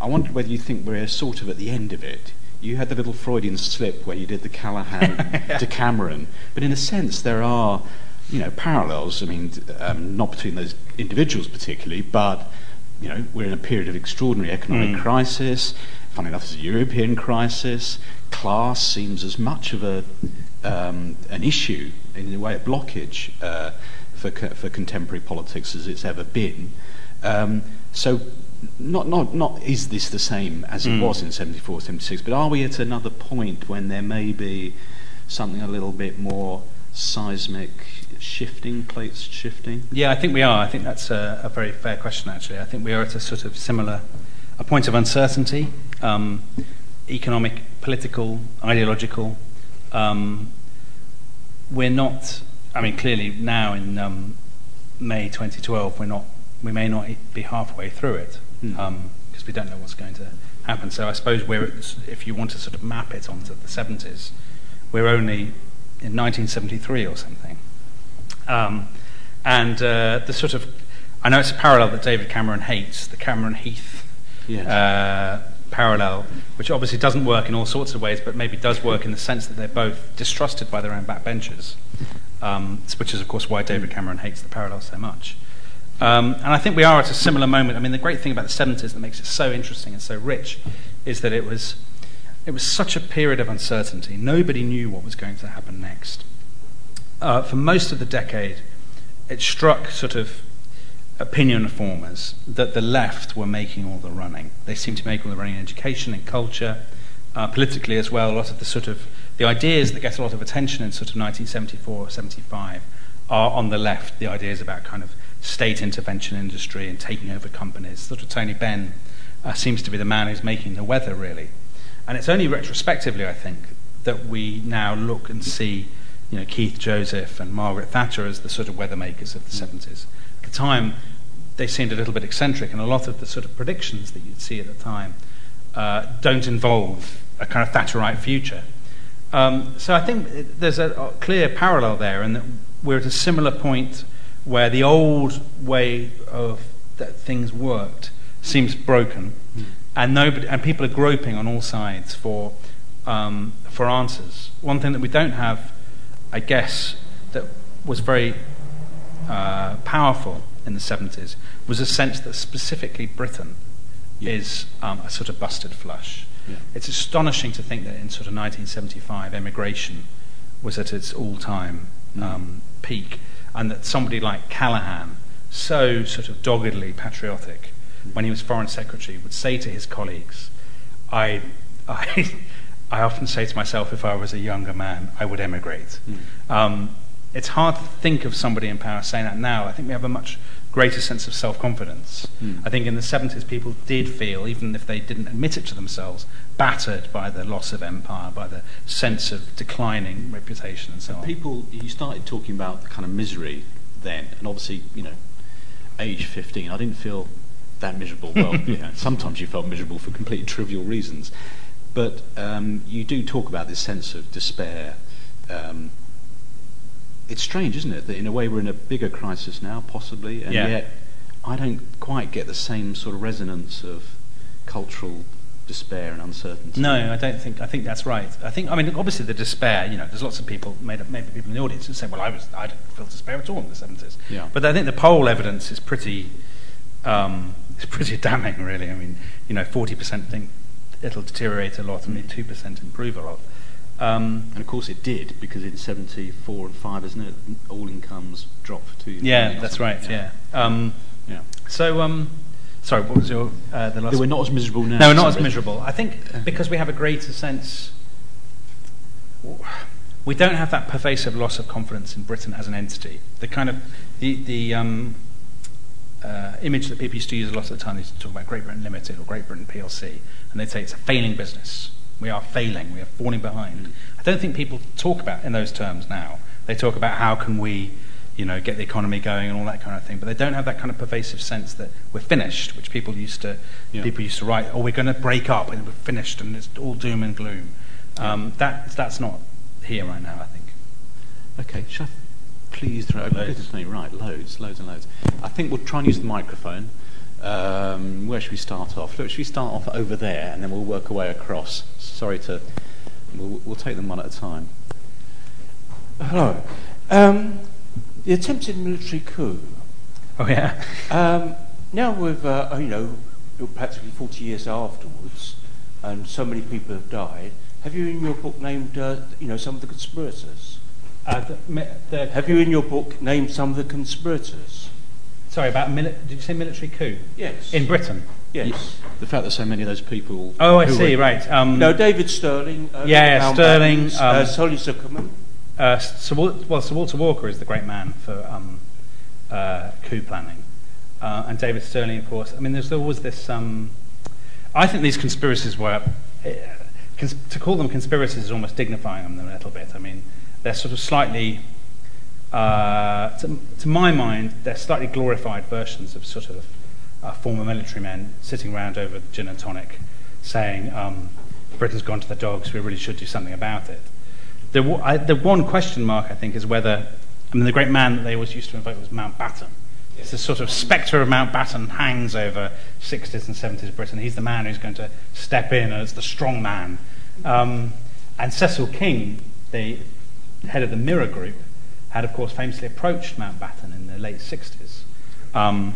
I wondered whether you think we're sort of at the end of it. You had the little Freudian slip where you did the Callaghan to Cameron, but in a sense there are you know parallels. I mean, um, not between those individuals particularly, but you know, we're in a period of extraordinary economic mm. crisis. Funny enough, it's a European crisis. Class seems as much of a um, an issue in a way, a blockage uh, for co- for contemporary politics as it's ever been. Um, so, not, not, not is this the same as it Mm. was in 74, 76, but are we at another point when there may be something a little bit more seismic shifting, plates shifting? Yeah, I think we are. I think that's a, a very fair question, actually. I think we are at a sort of similar, a point of uncertainty, um, economic, political, ideological. Um, we're not, I mean, clearly now in um, May 2012, we're not, we may not be halfway through it Hmm. because we don't know what's going to happen. So I suppose we're, if you want to sort of map it onto the 70s, we're only in 1973 or something. Um, and uh, the sort of, I know it's a parallel that David Cameron hates, the Cameron Heath Yes. uh, parallel, which obviously doesn't work in all sorts of ways, but maybe does work in the sense that they're both distrusted by their own backbenchers, um, which is, of course, why David Cameron hates the parallel so much. Um, and I think we are at a similar moment. I mean, the great thing about the 70s that makes it so interesting and so rich is that it was, it was such a period of uncertainty. Nobody knew what was going to happen next. Uh, for most of the decade, it struck sort of opinion formers that the left were making all the running. They seemed to make all the running in education and culture, uh, politically as well. A lot of the sort of the ideas that get a lot of attention in sort of 1974 or 75 are on the left. The ideas about kind of state intervention industry and taking over companies. Sort of Tony Benn uh, seems to be the man who's making the weather really. And it's only retrospectively, I think, that we now look and see, you know, Keith Joseph and Margaret Thatcher as the sort of weather makers of the 70s. At the time, they seemed a little bit eccentric, and a lot of the sort of predictions that you'd see at the time uh, don't involve a kind of Thatcherite future. Um, so I think there's a, clear parallel there, and that we're at a similar point where the old way of that things worked seems broken, and nobody and people are groping on all sides for um, for answers. One thing that we don't have, I guess, that was very uh, powerful in the 70s was a sense that specifically Britain Yeah. is um, a sort of busted flush. Yeah. It's astonishing to think that in sort of 1975, emigration was at its all-time Mm. um, peak, and that somebody like Callaghan, so sort of doggedly patriotic, when he was foreign secretary, would say to his colleagues, "I, I, I often say to myself, if I was a younger man, I would emigrate." Mm. Um, it's hard to think of somebody in power saying that now. I think we have a much greater sense of self-confidence. Mm. I think in the 70s, people did feel, even if they didn't admit it to themselves, battered by the loss of empire, by the sense of declining reputation and so on. People, you started talking about the kind of misery then, and obviously, you know, age 15, I didn't feel that miserable. Well, you know, sometimes you felt miserable for completely trivial reasons. But um, you do talk about this sense of despair. Um, it's strange, isn't it, that in a way we're in a bigger crisis now, possibly, and Yeah. yet I don't quite get the same sort of resonance of cultural despair and uncertainty. No, I don't think. I think that's right. I think. I mean, obviously, the despair. You know, there's lots of people, made up, maybe people in the audience, who say, "Well, I was, I didn't feel despair at all in the '70s." Yeah. But I think the poll evidence is pretty, um, is pretty damning, really. I mean, you know, 40% think it'll deteriorate a lot, and only 2% improve a lot. Um, And of course it did, because in 74 and 5, isn't it, all incomes dropped for two years. yeah, that's right. Yeah. Um, yeah. so, um, sorry, what was your uh, the last? They were not as miserable now. No, for not as miserable. I think because we have a greater sense. We don't have that pervasive loss of confidence in Britain as an entity. The kind of the the um, uh, image that people used to use a lot of the time is to talk about Great Britain Limited or Great Britain PLC, and they'd say it's a failing business. We are failing. We are falling behind. I don't think people talk about in those terms now. They talk about how can we, you know, get the economy going and all that kind of thing. But they don't have that kind of pervasive sense that we're finished, which people used to Yeah. people used to write. Oh, we're going to break up and we're finished, and it's all doom and gloom. Um, that that's not here right now. I think. Okay, shall I please throw Loads. goodness me, right, loads, loads and loads. I think we'll try and use the microphone. Um, where should we start off? Look, should we start off over there and then we'll work our way across? Sorry to, we'll, we'll take them one at a time. Hello. Um, the attempted military coup. Oh yeah. Um, now with uh, you know practically 40 years afterwards, and so many people have died. Have you in your book named uh, you know some of the conspirators? Uh, the, the, Have you in your book named some of the conspirators? Sorry, about mili- did you say military coup Yes. in Britain? yes. The fact that so many of those people. Oh, I see. were- Right. Um, No, David Stirling. Uh, Yeah, yeah, Mountbatten, Stirling, Uh, um, Solly Zuckerman. Uh, Sir Wal- well, Sir Walter Walker is the great man for um, uh, coup planning, uh, and David Stirling, of course. I mean, there's always this. Um, I think these conspiracies were. Uh, cons- to call them conspiracies is almost dignifying them a little bit. I mean, they're sort of slightly. Uh, to, to my mind, they're slightly glorified versions of sort of uh, former military men sitting around over gin and tonic, saying, um, "Britain's gone to the dogs. We really should do something about it." The, w- I, the one question mark, I think, is whether. I mean, the great man that they always used to invoke was Mountbatten. It's the sort of spectre of Mountbatten hangs over 60s and 70s Britain. He's the man who's going to step in as the strong man. Um, and Cecil King, the head of the Mirror Group, had, of course, famously approached Mountbatten in the late 60s. Um,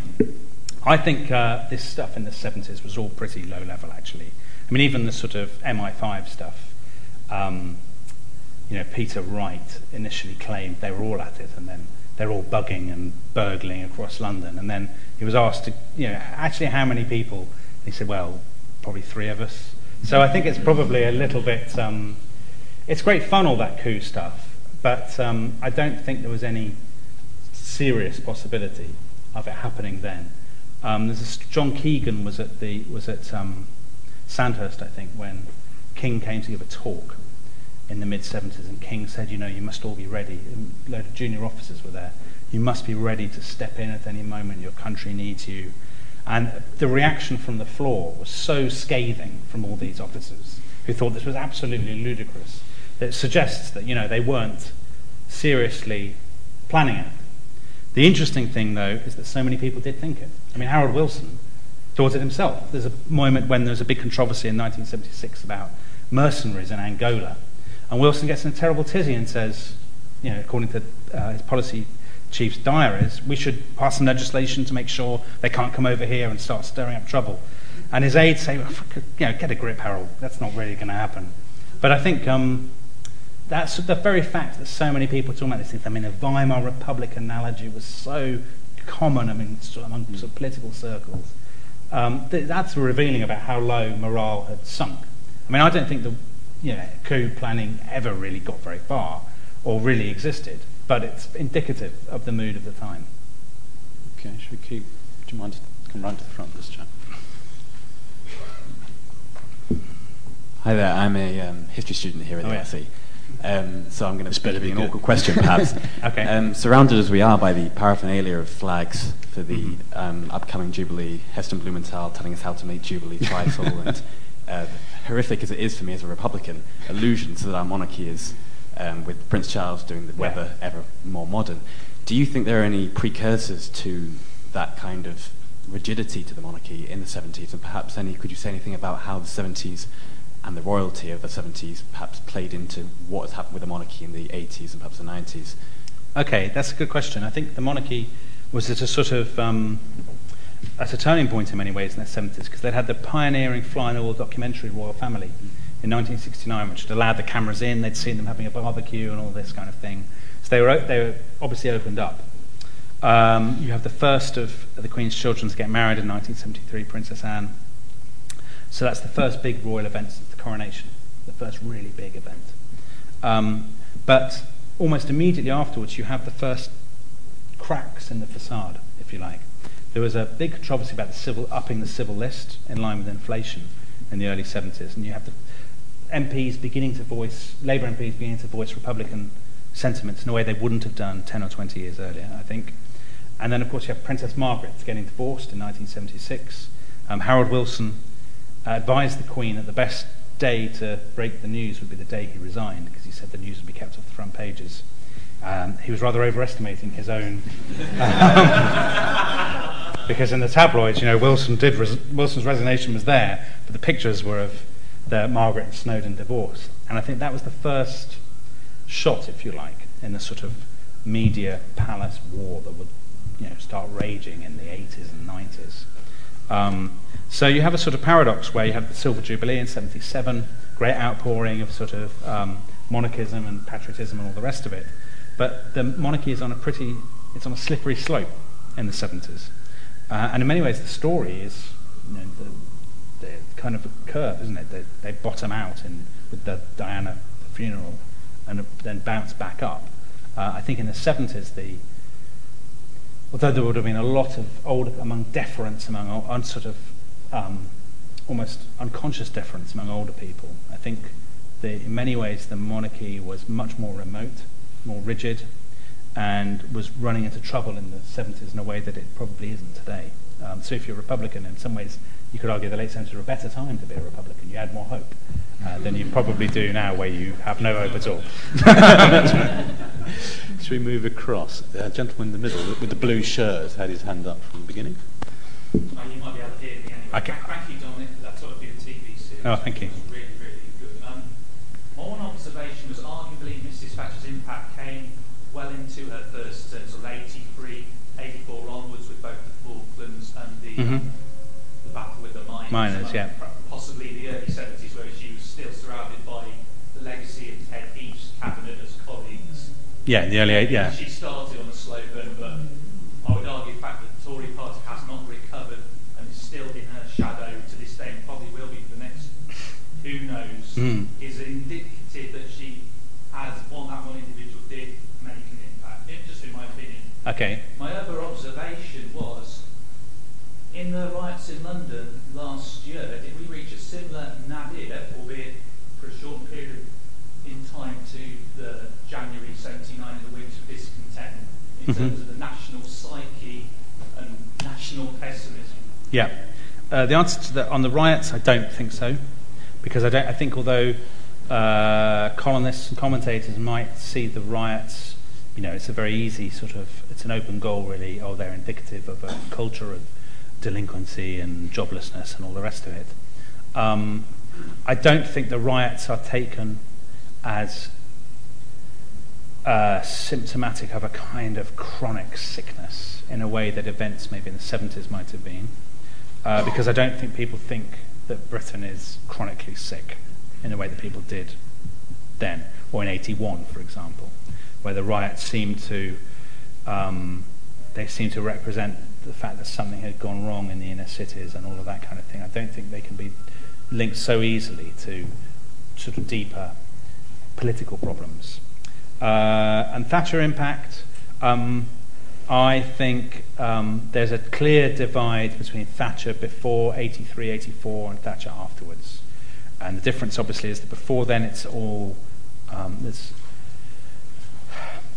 I think uh, this stuff in the 70s was all pretty low level, actually. I mean, even the sort of MI5 stuff. Um, you know, Peter Wright initially claimed they were all at it, and then they're all bugging and burgling across London. And then he was asked to, you know, actually how many people? And he said, well, probably three of us. So I think it's probably a little bit. Um, it's great fun, all that coup stuff, but um, I don't think there was any serious possibility of it happening then. Um, there's a, John Keegan was at the was at um, Sandhurst, I think, when King came to give a talk in the mid 70s, and King said, "You know, you must all be ready." A load of junior officers were there. You must be ready to step in at any moment. Your country needs you. And the reaction from the floor was so scathing from all these officers who thought this was absolutely ludicrous that suggests that you know they weren't seriously planning it. The interesting thing, though, is that so many people did think it. I mean, Harold Wilson thought it himself. There's a moment when there's a big controversy in 1976 about mercenaries in Angola, and Wilson gets in a terrible tizzy and says, you know, according to uh, his policy chief's diaries, we should pass some legislation to make sure they can't come over here and start stirring up trouble. And his aides say, well, you know, get a grip, Harold. That's not really going to happen. But I think um, that's the very fact that so many people talk about these things. I mean, the Weimar Republic analogy was so common I mean, sort of among sort of political circles. Um, th- that's revealing about how low morale had sunk. I mean, I don't think the you know, coup planning ever really got very far or really existed, but it's indicative of the mood of the time. Okay, should we keep. Do you mind come round to the front of this chat? Hi there, I'm a um, history student here at Oh, the yeah. Um, so I'm going to better be be an awkward question, perhaps. Okay. Um, surrounded as we are by the paraphernalia of flags for the Mm-hmm. um, upcoming Jubilee, Heston Blumenthal telling us how to make Jubilee trifle, and uh, horrific as it is for me as a Republican, allusions that our monarchy is, um, with Prince Charles doing the weather ever more modern. Do you think there are any precursors to that kind of rigidity to the monarchy in the 70s, and perhaps any? Could you say anything about how the 70s and the royalty of the 70s perhaps played into what has happened with the monarchy in the 80s and perhaps the 90s? Okay, that's a good question. I think the monarchy was at a sort of um, at a turning point in many ways in the 70s because they'd had the pioneering fly all documentary royal family in 1969, which allowed the cameras in. They'd seen them having a barbecue and all this kind of thing. So they were they were obviously opened up. Um, you have the first of the Queen's children to get married in 1973, Princess Anne. So that's the first big royal event coronation, the first really big event. Um, but almost immediately afterwards, you have the first cracks in the facade, if you like. There was a big controversy about the civil upping the civil list in line with inflation in the early 70s, and you have the MPs beginning to voice, Labour MPs beginning to voice Republican sentiments in a way they wouldn't have done 10 or 20 years earlier, I think. And then, of course, you have Princess Margaret getting divorced in 1976. Um, Harold Wilson advised the Queen that the best day to break the news would be the day he resigned, because he said the news would be kept off the front pages. Um, he was rather overestimating his own. um, because in the tabloids, you know, Wilson did res- Wilson's resignation was there, but the pictures were of the Margaret and Snowdon divorce. And I think that was the first shot, if you like, in the sort of media palace war that would you know, start raging in the 80s and 90s. Um, so you have a sort of paradox where you have the Silver Jubilee in 77, great outpouring of sort of um, monarchism and patriotism and all the rest of it. But the monarchy is on a pretty, it's on a slippery slope. in the 70s. Uh, and in many ways, the story is you know, the, the kind of a curve, isn't it? They, they bottom out in, with the Diana funeral and then bounce back up. Uh, I think in the 70s, the although there would have been a lot of old among deference among on sort of um, almost unconscious deference among older people. I think the, in many ways the monarchy was much more remote, more rigid, and was running into trouble in the 70s in a way that it probably isn't today. Um, so if you're a Republican, in some ways, you could argue the late 70s were a better time to be a Republican. You had more hope uh, than you probably do now, where you have no hope at all. Should we move across? The gentleman in the middle with the blue shirt had his hand up from the beginning. Okay. Thank you, Dominic, for that sort of TV series. Oh, thank you. It was really, really good. Um, my one observation was arguably Mrs. Thatcher's impact came well into her first term, sort of 83, 84 onwards with both the Falklands and the, Mhm. the battle with the miners. Miners, Um, yeah. Possibly the early 70s where she was still surrounded by the legacy of Ted Heath's cabinet as colleagues. Yeah, in the early eight, yeah. She started on a slow burn, but I would argue the fact that the Tory party has not recovered and is still in her shadow to this day and probably will be for the next who knows, Mm. is indicative that she has, one, that one individual did make an impact, It- just in my opinion. Okay. My other observation was, in the riots in London last year, did we reach a similar nadir, albeit for a short period in time, to the January 79 and the winter of discontent, in Mhm. terms of the national psyche and national pessimism? Yeah. Uh, the answer to that on the riots, I don't think so, because I don't. I think although uh, columnists and commentators might see the riots, you know, it's a very easy sort of. It's an open goal, really. Oh, they're indicative of a culture of delinquency and joblessness and all the rest of it. Um, I don't think the riots are taken as uh, symptomatic of a kind of chronic sickness in a way that events maybe in the 70s might have been. Uh, because I don't think people think that Britain is chronically sick in the way that people did then, or in 81, for example, where the riots seemed to um, they seem to represent the fact that something had gone wrong in the inner cities and all of that kind of thing. I don't think they can be linked so easily to sort of deeper political problems. Uh, and Thatcher impact, um, I think um, there's a clear divide between Thatcher before 83, 84 and Thatcher afterwards. And the difference, obviously, is that before then it's all, um, there's,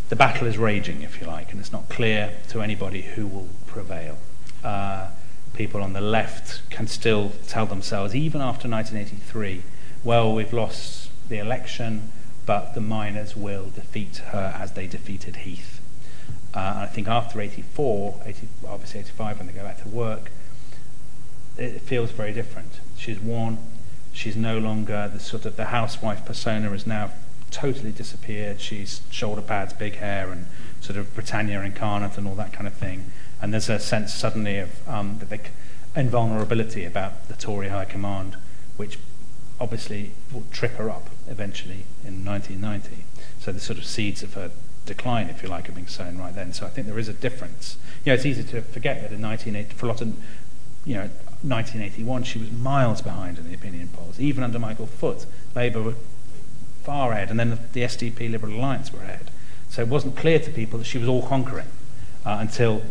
the battle is raging, if you like, and it's not clear to anybody who will prevail. Uh, people on the left can still tell themselves, even after 1983, well, we've lost the election, but the miners will defeat her as they defeated Heath. Uh, and I think after 84, 80, obviously 85, when they go back to work, it feels very different. She's worn, She's no longer the sort of the housewife persona has now totally disappeared. She's shoulder pads, big hair, and sort of Britannia incarnate and all that kind of thing. And there's a sense suddenly of um, invulnerability about the Tory High Command, which obviously will trip her up eventually in 1990. So the sort of seeds of her decline, if you like, are being sown right then. So I think there is a difference. You know, it's easy to forget that in 1980, for a lot of, you know, 1981, she was miles behind in the opinion polls. Even under Michael Foot, Labour were far ahead, and then the, the SDP Liberal Alliance were ahead. So it wasn't clear to people that she was all conquering uh, until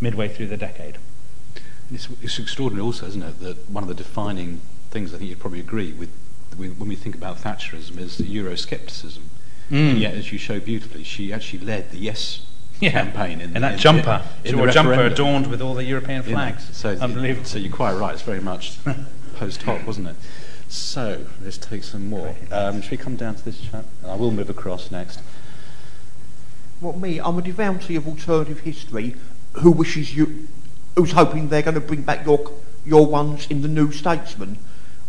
midway through the decade. It's, it's extraordinary also, isn't it, that one of the defining things, I think you'd probably agree with, with when we think about Thatcherism is Euroscepticism. Mm. And yet, as you show beautifully, she actually led the Yes Yeah. campaign in and that in- jumper, in she the wore a jumper adorned with all the European flags. So, Unbelievable. So you're quite right. It's very much post hoc, wasn't it? So let's take some more. Um, should we come down to this chap? And I will move across next. Well, me, I'm a devotee of alternative history who wishes you, who's hoping they're going to bring back your your ones in the New Statesman.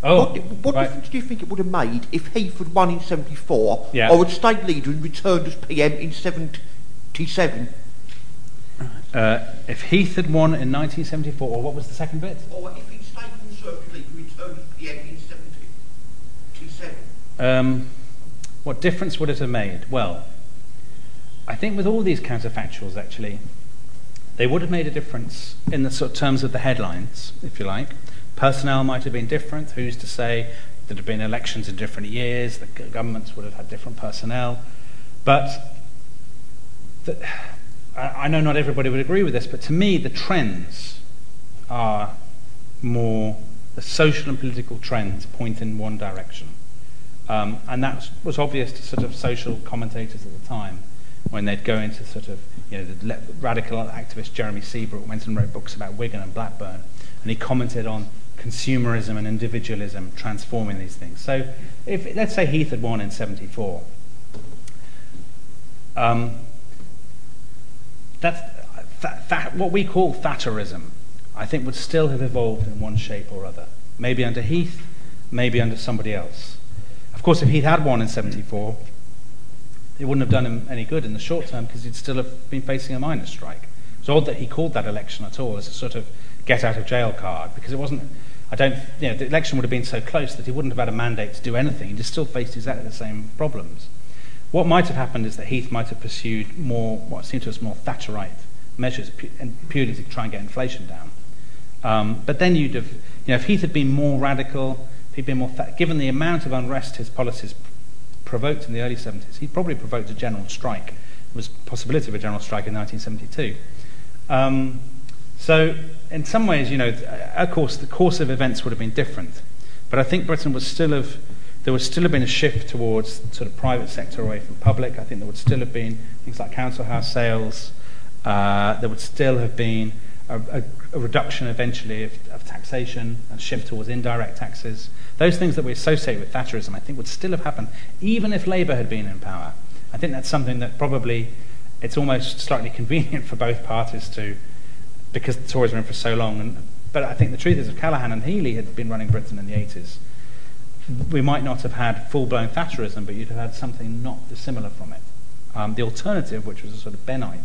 Oh, what, what right. difference do you think it would have made if Heath had won in 74 Yeah. or had stayed leader and returned as PM in 77? Uh, if Heath had won in 1974, or what was the second bit? Or if he'd stayed Conservative leader and returned as PM in 77? Um, what difference would it have made? Well, I think with all these counterfactuals, actually, They would have made a difference in the sort of terms of the headlines, if you like. Personnel might have been different. Who's to say there'd have been elections in different years? The governments would have had different personnel. But the, I know not everybody would agree with this, but to me, the trends are more the social and political trends point in one direction. Um, and that was obvious to sort of social commentators at the time when they'd go into sort of, you know, the radical activist Jeremy Seabrook went and wrote books about Wigan and Blackburn, and he commented on consumerism and individualism transforming these things. So, if let's say Heath had won in '74, um, that's that, that, what we call Thatcherism, I think would still have evolved in one shape or other. Maybe under Heath, maybe under somebody else. Of course, if Heath had won in '74, it wouldn't have done him any good in the short term because he'd still have been facing a miners' strike. It's odd that he called that election at all as a sort of get out of jail card because it wasn't. I don't. You know, the election would have been so close that he wouldn't have had a mandate to do anything. He'd still faced exactly the same problems. What might have happened is that Heath might have pursued more, what seemed to us more Thatcherite measures, and purely to try and get inflation down. Um, but then you'd have, you know, if Heath had been more radical, if he'd been more, th- given the amount of unrest his policies provoked in the early 70s, he probably provoked a general strike. There was possibility of a general strike in 1972. Um, so, in some ways, you know, of course, the course of events would have been different. But I think Britain was still have, there would still have been a shift towards sort of private sector away from public. I think there would still have been things like council house sales. Uh, there would still have been a, a, a reduction eventually of, of taxation and shift towards indirect taxes. Those things that we associate with Thatcherism, I think, would still have happened, even if Labour had been in power. I think that's something that probably it's almost slightly convenient for both parties to, because the Tories were in for so long. And, but I think the truth is, if Callaghan and Healey had been running Britain in the 80s, we might not have had full blown Thatcherism, but you'd have had something not dissimilar from it. Um, the alternative, which was a sort of Bennite,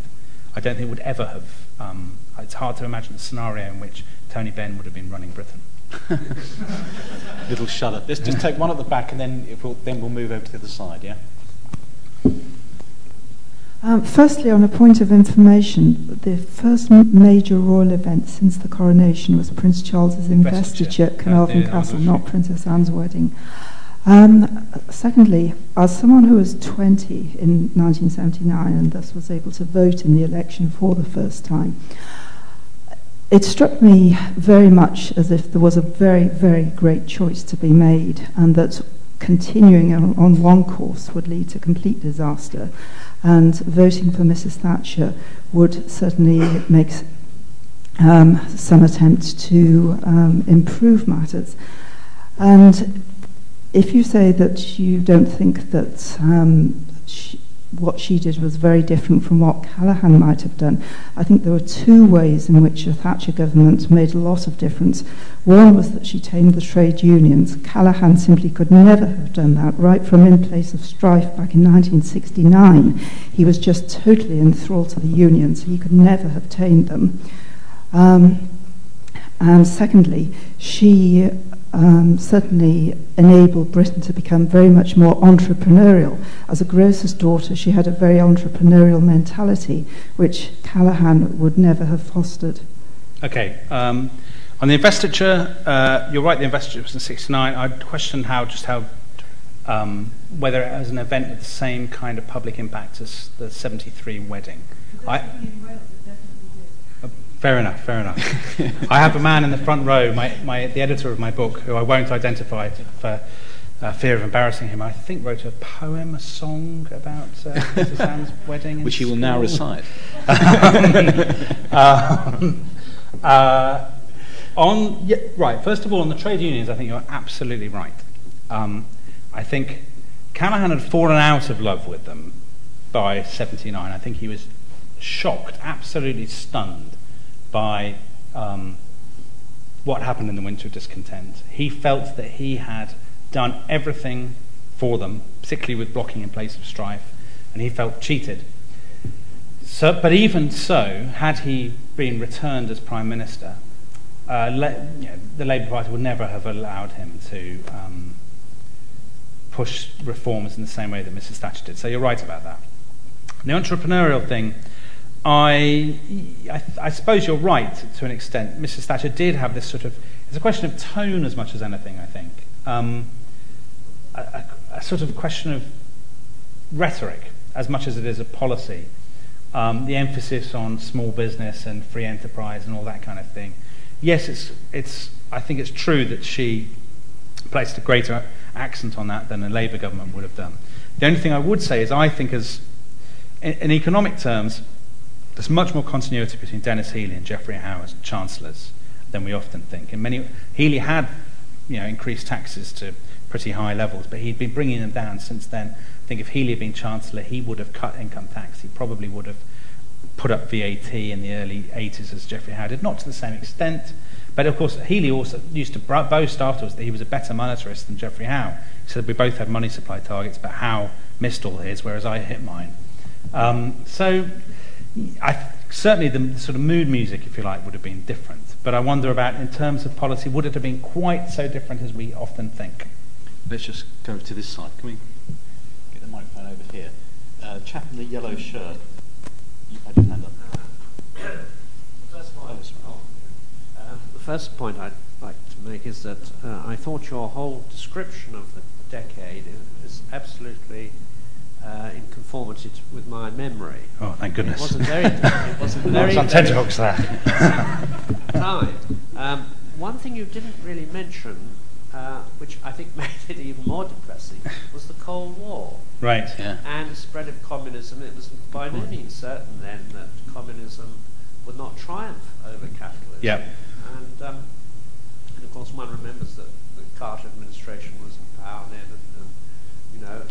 I don't think would ever have. Um, it's hard to imagine a scenario in which Tony Benn would have been running Britain. Little shudder. Let's just take one at the back, and then we'll, then we'll move over to the other side. Yeah. Um, firstly, on a point of information, the first major royal event since the coronation was Prince Charles's investiture at Carnarvon Castle, not Princess Anne's wedding. Um, secondly, as someone who was 20 in 1979 and thus was able to vote in the election for the first time, it struck me very much as if there was a very, very great choice to be made, and that continuing on, on one course would lead to complete disaster and voting for Mrs. Thatcher would certainly make um, some attempt to um, improve matters. And if you say that you don't think that um, she, what she did was very different from what Callaghan might have done. I think there were two ways in which the Thatcher government made a lot of difference. One was that she tamed the trade unions. Callaghan simply could never have done that, right from in place of strife back in 1969. He was just totally enthralled to the unions. He could never have tamed them. Um, and secondly, she um, certainly enabled Britain to become very much more entrepreneurial. As a grocer's daughter, she had a very entrepreneurial mentality, which Callaghan would never have fostered. Okay. Um, on the investiture, uh, you're right, the investiture was in 69. I'd question how, just how, um, whether it was an event with the same kind of public impact as the 73 wedding. I, Fair enough, fair enough. I have a man in the front row, my, my, the editor of my book, who I won't identify for uh, fear of embarrassing him. I think wrote a poem, a song about uh, Mrs. Anne's wedding. Which he will now recite. um, uh, on, yeah, right, first of all, on the trade unions, I think you're absolutely right. Um, I think Callaghan had fallen out of love with them by 79. I think he was shocked, absolutely stunned by um, what happened in the winter of discontent. He felt that he had done everything for them, particularly with blocking in place of strife, and he felt cheated. So, but even so, had he been returned as Prime Minister, uh, le- you know, the Labour Party would never have allowed him to um, push reforms in the same way that Mrs. Thatcher did. So you're right about that. The entrepreneurial thing, I, I, I, suppose you're right to an extent. Mrs. Thatcher did have this sort of, it's a question of tone as much as anything, I think. Um, a, a, a, sort of question of rhetoric as much as it is a policy. Um, the emphasis on small business and free enterprise and all that kind of thing. Yes, it's, it's, I think it's true that she placed a greater accent on that than a Labour government would have done. The only thing I would say is I think as in, in economic terms, there's much more continuity between Denis Healey and Geoffrey Howe as chancellors than we often think. And many Healey had, you know, increased taxes to pretty high levels, but he'd been bringing them down since then. I think if Healey had been chancellor, he would have cut income tax. He probably would have put up VAT in the early 80s as Geoffrey Howe did, not to the same extent. But of course, Healey also used to boast afterwards that he was a better monetarist than Geoffrey Howe. He said we both had money supply targets, but Howe missed all his, whereas I hit mine. Um, so I, certainly the sort of mood music, if you like, would have been different. But I wonder about, in terms of policy, would it have been quite so different as we often think? Let's just go to this side. Can we get the microphone over here? Uh, chap in the yellow shirt. You had your hand up. First point, the first point I'd like to make is that uh, I thought your whole description of the decade is absolutely uh, in conformity to, with my memory. Oh, thank goodness. It wasn't very. It wasn't very. on tenterhooks there. time. Um, one thing you didn't really mention, uh, which I think made it even more depressing, was the Cold War. Right. Yeah. And the spread of communism. It was by no means certain then that communism would not triumph over capitalism. Yeah. And, um, and of course, one remembers that the Carter administration was in power then, and, and you know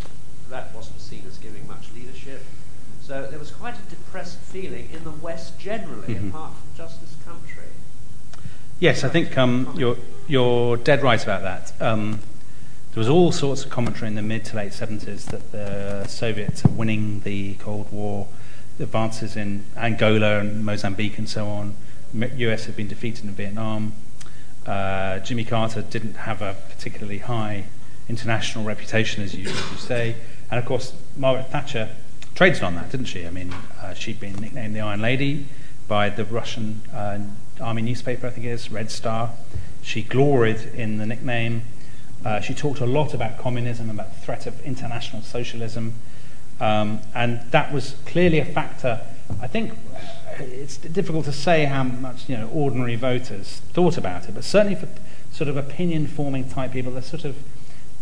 that wasn't seen as giving much leadership. So there was quite a depressed feeling in the West generally, mm-hmm. apart from just this country. Yes, I think um, you're, you're dead right about that. Um, there was all sorts of commentary in the mid to late 70s that the Soviets are winning the Cold War, the advances in Angola and Mozambique and so on. The US had been defeated in Vietnam. Uh, Jimmy Carter didn't have a particularly high international reputation, as you, as you say. And of course, Margaret Thatcher traded on that, didn't she? I mean, uh, she'd been nicknamed the Iron Lady by the Russian uh, army newspaper, I think it is, Red Star. She gloried in the nickname. Uh, she talked a lot about communism, about the threat of international socialism. Um, and that was clearly a factor. I think it's difficult to say how much you know ordinary voters thought about it, but certainly for sort of opinion forming type people, the sort of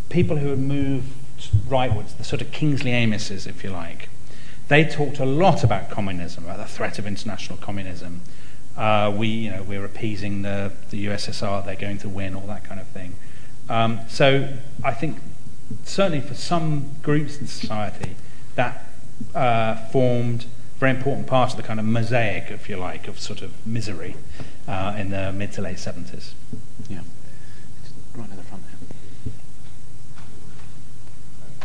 people who would moved rightwards, the sort of Kingsley Amises, if you like, they talked a lot about communism, about the threat of international communism. Uh, we, you know, we're appeasing the, the USSR, they're going to win, all that kind of thing. Um, so I think certainly for some groups in society, that uh, formed a very important part of the kind of mosaic, if you like, of sort of misery uh, in the mid to late 70s. Yeah. Right in the front there.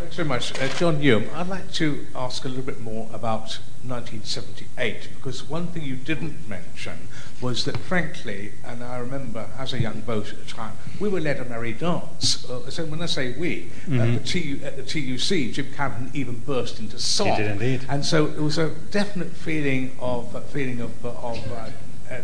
Thanks very much. Uh, John Newham, I'd like to ask a little bit more about 1978 because one thing you didn't mention was that, frankly, and I remember as a young voter at the time, we were led a merry dance. Uh, so when I say we, mm-hmm. at, the TU, at the TUC, Jim Cameron even burst into song. He did indeed. And so it was a definite feeling of uh, feeling of, uh, of uh,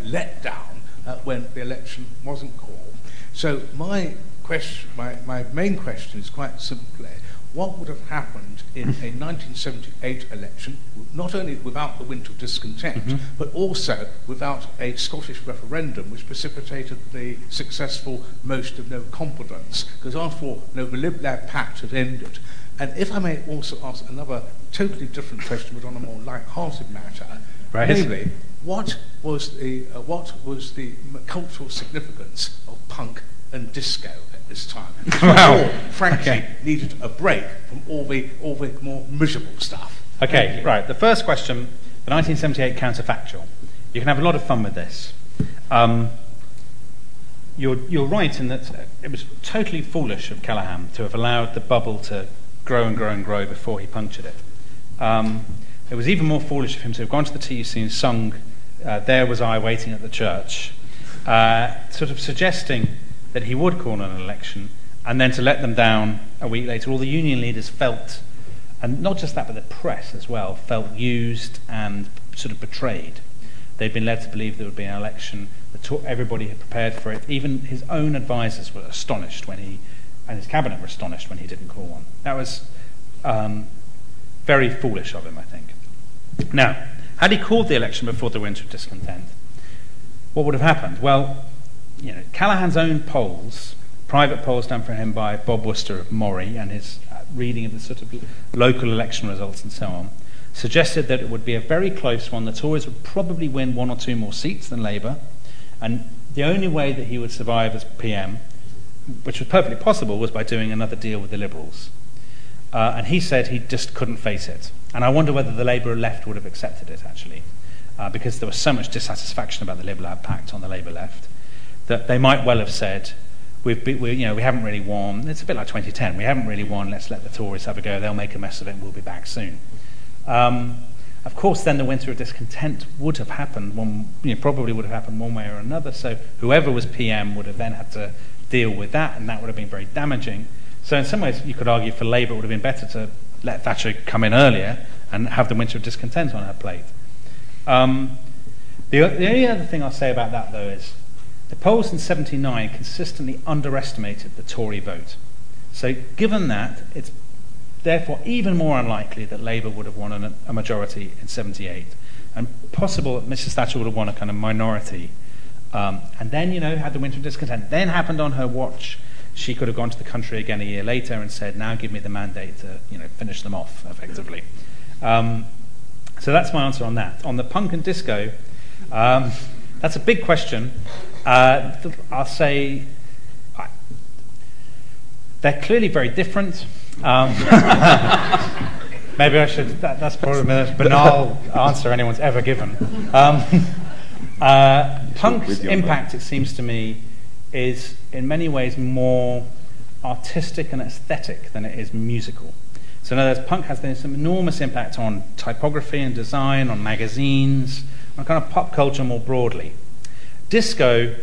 letdown uh, when the election wasn't called. So my question, my, my main question is quite simply what would have happened in a 1978 election, not only without the winter of discontent, mm-hmm. but also without a Scottish referendum which precipitated the successful most of no confidence, because after all, no, the Lib Lab Pact had ended. And if I may also ask another totally different question, but on a more light-hearted matter, right. namely, what was the uh, what was the cultural significance of punk and disco this time. wow. Frankly, okay. needed a break from all the, all the more miserable stuff. Okay, right. The first question, the 1978 counterfactual. You can have a lot of fun with this. Um, you're, you're right in that it was totally foolish of Callaghan to have allowed the bubble to grow and grow and grow before he punctured it. Um, it was even more foolish of him to have gone to the TUC and sung uh, There Was I Waiting at the Church, uh, sort of suggesting that he would call an election, and then to let them down a week later. All the union leaders felt, and not just that, but the press as well, felt used and sort of betrayed. They'd been led to believe there would be an election. everybody had prepared for it. Even his own advisers were astonished when he, and his cabinet were astonished when he didn't call one. That was um, very foolish of him, I think. Now, had he called the election before the winter of discontent, what would have happened? Well, you know, Callaghan's own polls, private polls done for him by Bob Worcester of MORI, and his uh, reading of the sort of local election results and so on, suggested that it would be a very close one. The Tories would probably win one or two more seats than Labour, and the only way that he would survive as PM, which was perfectly possible, was by doing another deal with the Liberals. Uh, and he said he just couldn't face it. And I wonder whether the Labour left would have accepted it, actually, uh, because there was so much dissatisfaction about the Liberal Pact on the Labour left that they might well have said, We've we, you know, we haven't really won. It's a bit like 2010. We haven't really won. Let's let the Tories have a go. They'll make a mess of it and we'll be back soon. Um, of course, then the winter of discontent would have happened, one, you know, probably would have happened one way or another. So whoever was PM would have then had to deal with that, and that would have been very damaging. So in some ways, you could argue for Labour it would have been better to let Thatcher come in earlier and have the winter of discontent on her plate. Um, the, the only other thing I'll say about that, though, is the polls in 79 consistently underestimated the Tory vote. So, given that, it's therefore even more unlikely that Labour would have won a, majority in 78, and possible that Mrs. Thatcher would have won a kind of minority. Um, and then, you know, had the winter of discontent. Then happened on her watch she could have gone to the country again a year later and said, now give me the mandate to you know, finish them off effectively. Um, so that's my answer on that. On the punk and disco, um, that's a big question. Uh, I'll say they're clearly very different. Um, maybe I should, that, that's probably the most banal answer anyone's ever given. Um, uh, punk's impact, it seems to me, is in many ways more artistic and aesthetic than it is musical. So, in other words, punk has this some enormous impact on typography and design, on magazines, on kind of pop culture more broadly. Disco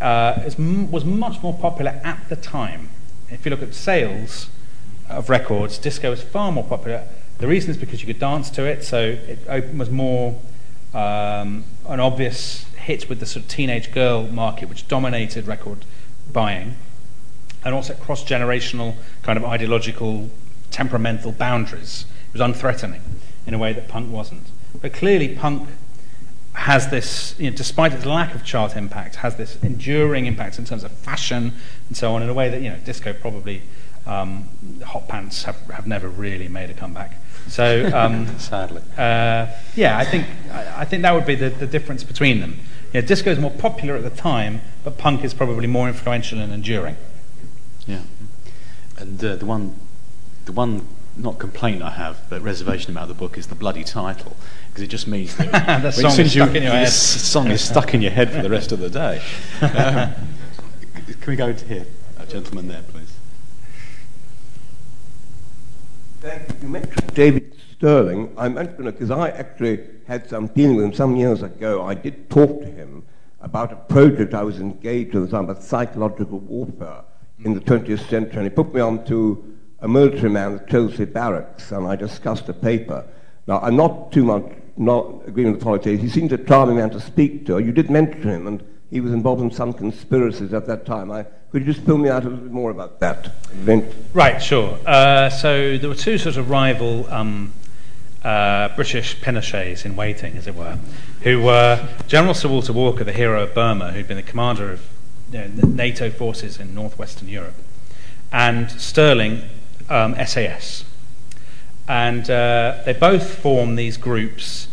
uh, is, was much more popular at the time. If you look at sales of records, disco was far more popular. The reason is because you could dance to it, so it was more um, an obvious hit with the sort of teenage girl market, which dominated record buying, and also cross generational kind of ideological, temperamental boundaries. It was unthreatening in a way that punk wasn't. But clearly, punk has this, you know, despite its lack of chart impact, has this enduring impact in terms of fashion and so on, in a way that you know disco probably um, hot pants have, have never really made a comeback. So um, sadly, uh, yeah, I think I, I think that would be the, the difference between them. Yeah, disco is more popular at the time, but punk is probably more influential and enduring. Yeah, and uh, the one, the one not complaint I have, but reservation about the book is the bloody title, because it just means that the song is stuck in your head. song is stuck in your head for the rest of the day. Um, can we go to here, a gentleman there, please? Thank you. You mentioned David Stirling. I mentioned it because I actually had some dealing with him some years ago. I did talk to him about a project I was engaged with about psychological warfare in the 20th century. And he put me on to a military man at Chelsea Barracks, and I discussed a paper. Now, I'm not too much not agreeing with the politics. He seemed a charming man to speak to. You did mention him, and he was involved in some conspiracies at that time. I, could you just fill me out a little bit more about that event? Right, sure. Uh, so there were two sort of rival um, uh, British Pinochets in waiting, as it were, who were General Sir Walter Walker, the hero of Burma, who'd been the commander of you know, NATO forces in northwestern Europe, and Stirling, um, SAS. And uh, they both formed these groups.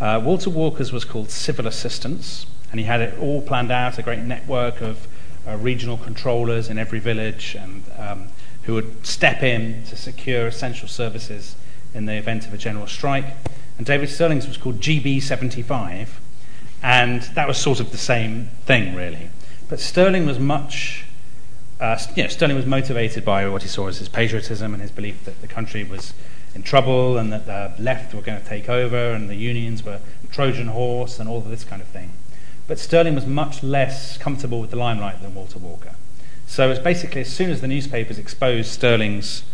Uh, Walter Walker's was called Civil Assistance, and he had it all planned out, a great network of uh, regional controllers in every village and um, who would step in to secure essential services in the event of a general strike. And David Stirling's was called GB 75, and that was sort of the same thing, really. But Stirling was much, uh, you know, was motivated by what he saw as his patriotism and his belief that the country was in trouble and that the left were going to take over and the unions were Trojan horse and all of this kind of thing. But Stirling was much less comfortable with the limelight than Walter Walker. So it's basically as soon as the newspapers exposed Stirling's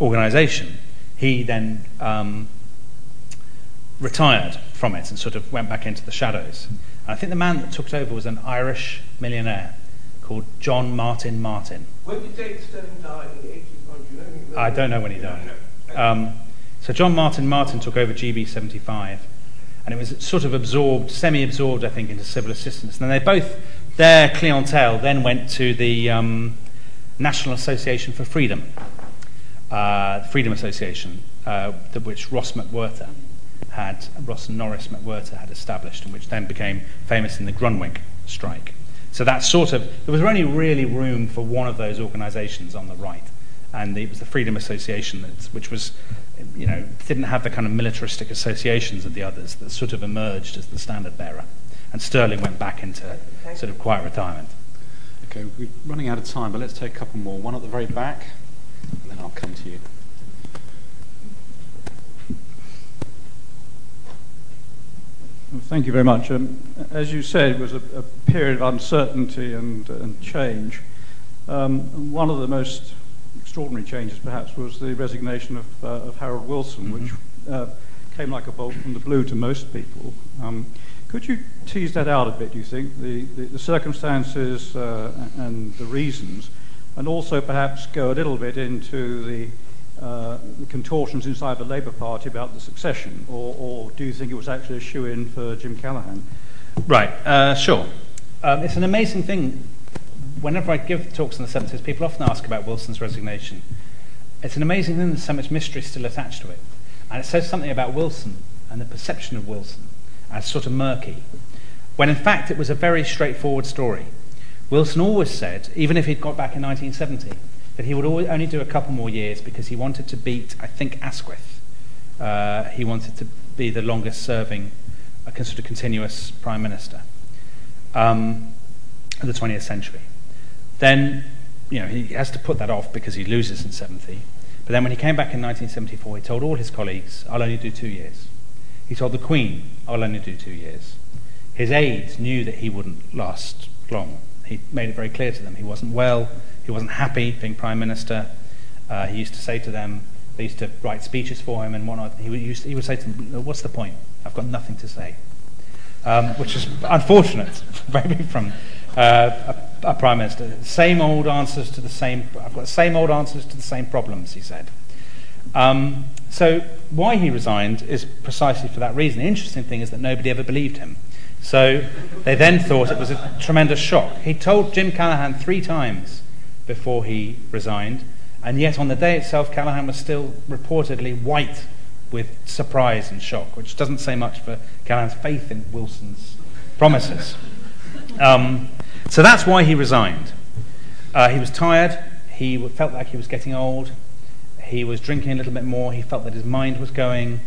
organisation, he then um, retired from it and sort of went back into the shadows. And I think the man that took it over was an Irish millionaire called John Martin Martin. When did David Stirling die in the 1800s? You I don't know when he died. Um, so John Martin Martin took over GB75, and it was sort of absorbed, semi-absorbed, I think, into civil assistance. And then they both, their clientele, then went to the um, National Association for Freedom, uh, Freedom Association, uh, which Ross McWhirter had, Ross and Norris McWhirter had established, and which then became famous in the Grunwick strike. So that sort of, there was only really room for one of those organisations on the right, and it was the Freedom Association, that, which was, you know, didn't have the kind of militaristic associations of the others that sort of emerged as the standard bearer. And Stirling went back into sort of quiet retirement. Okay, we're running out of time, but let's take a couple more. One at the very back, and then I'll come to you. Thank you very much. Um, as you said, it was a, a period of uncertainty and, and change. Um, one of the most extraordinary changes, perhaps, was the resignation of, uh, of Harold Wilson, mm-hmm. which uh, came like a bolt from the blue to most people. Um, could you tease that out a bit, do you think, the, the, the circumstances uh, and the reasons, and also perhaps go a little bit into the uh, the contortions inside the Labour Party about the succession, or, or do you think it was actually a shoe in for Jim Callaghan? Right, uh, sure. Um, it's an amazing thing. Whenever I give talks in the 70s, people often ask about Wilson's resignation. It's an amazing thing there's so much mystery still attached to it. And it says something about Wilson and the perception of Wilson as sort of murky, when in fact it was a very straightforward story. Wilson always said, even if he'd got back in 1970, that he would only do a couple more years because he wanted to beat, I think, Asquith. Uh, he wanted to be the longest serving, uh, sort of continuous prime minister um, of the 20th century. Then, you know, he has to put that off because he loses in 70. But then when he came back in 1974, he told all his colleagues, I'll only do two years. He told the Queen, I'll only do two years. His aides knew that he wouldn't last long. He made it very clear to them he wasn't well, he wasn't happy being prime minister. Uh, he used to say to them, they used to write speeches for him and whatnot. He would, used, he would say to them, What's the point? I've got nothing to say. Um, which is unfortunate, maybe from uh, a, a, prime minister. Same old answers to the same. I've got the same old answers to the same problems. He said. Um, so why he resigned is precisely for that reason. The interesting thing is that nobody ever believed him. So they then thought it was a tremendous shock. He told Jim Callaghan three times before he resigned, and yet on the day itself, Callaghan was still reportedly white with surprise and shock, which doesn't say much for Callaghan's faith in Wilson's promises. Um, so that's why he resigned. Uh, he was tired, he felt like he was getting old, he was drinking a little bit more, he felt that his mind was going.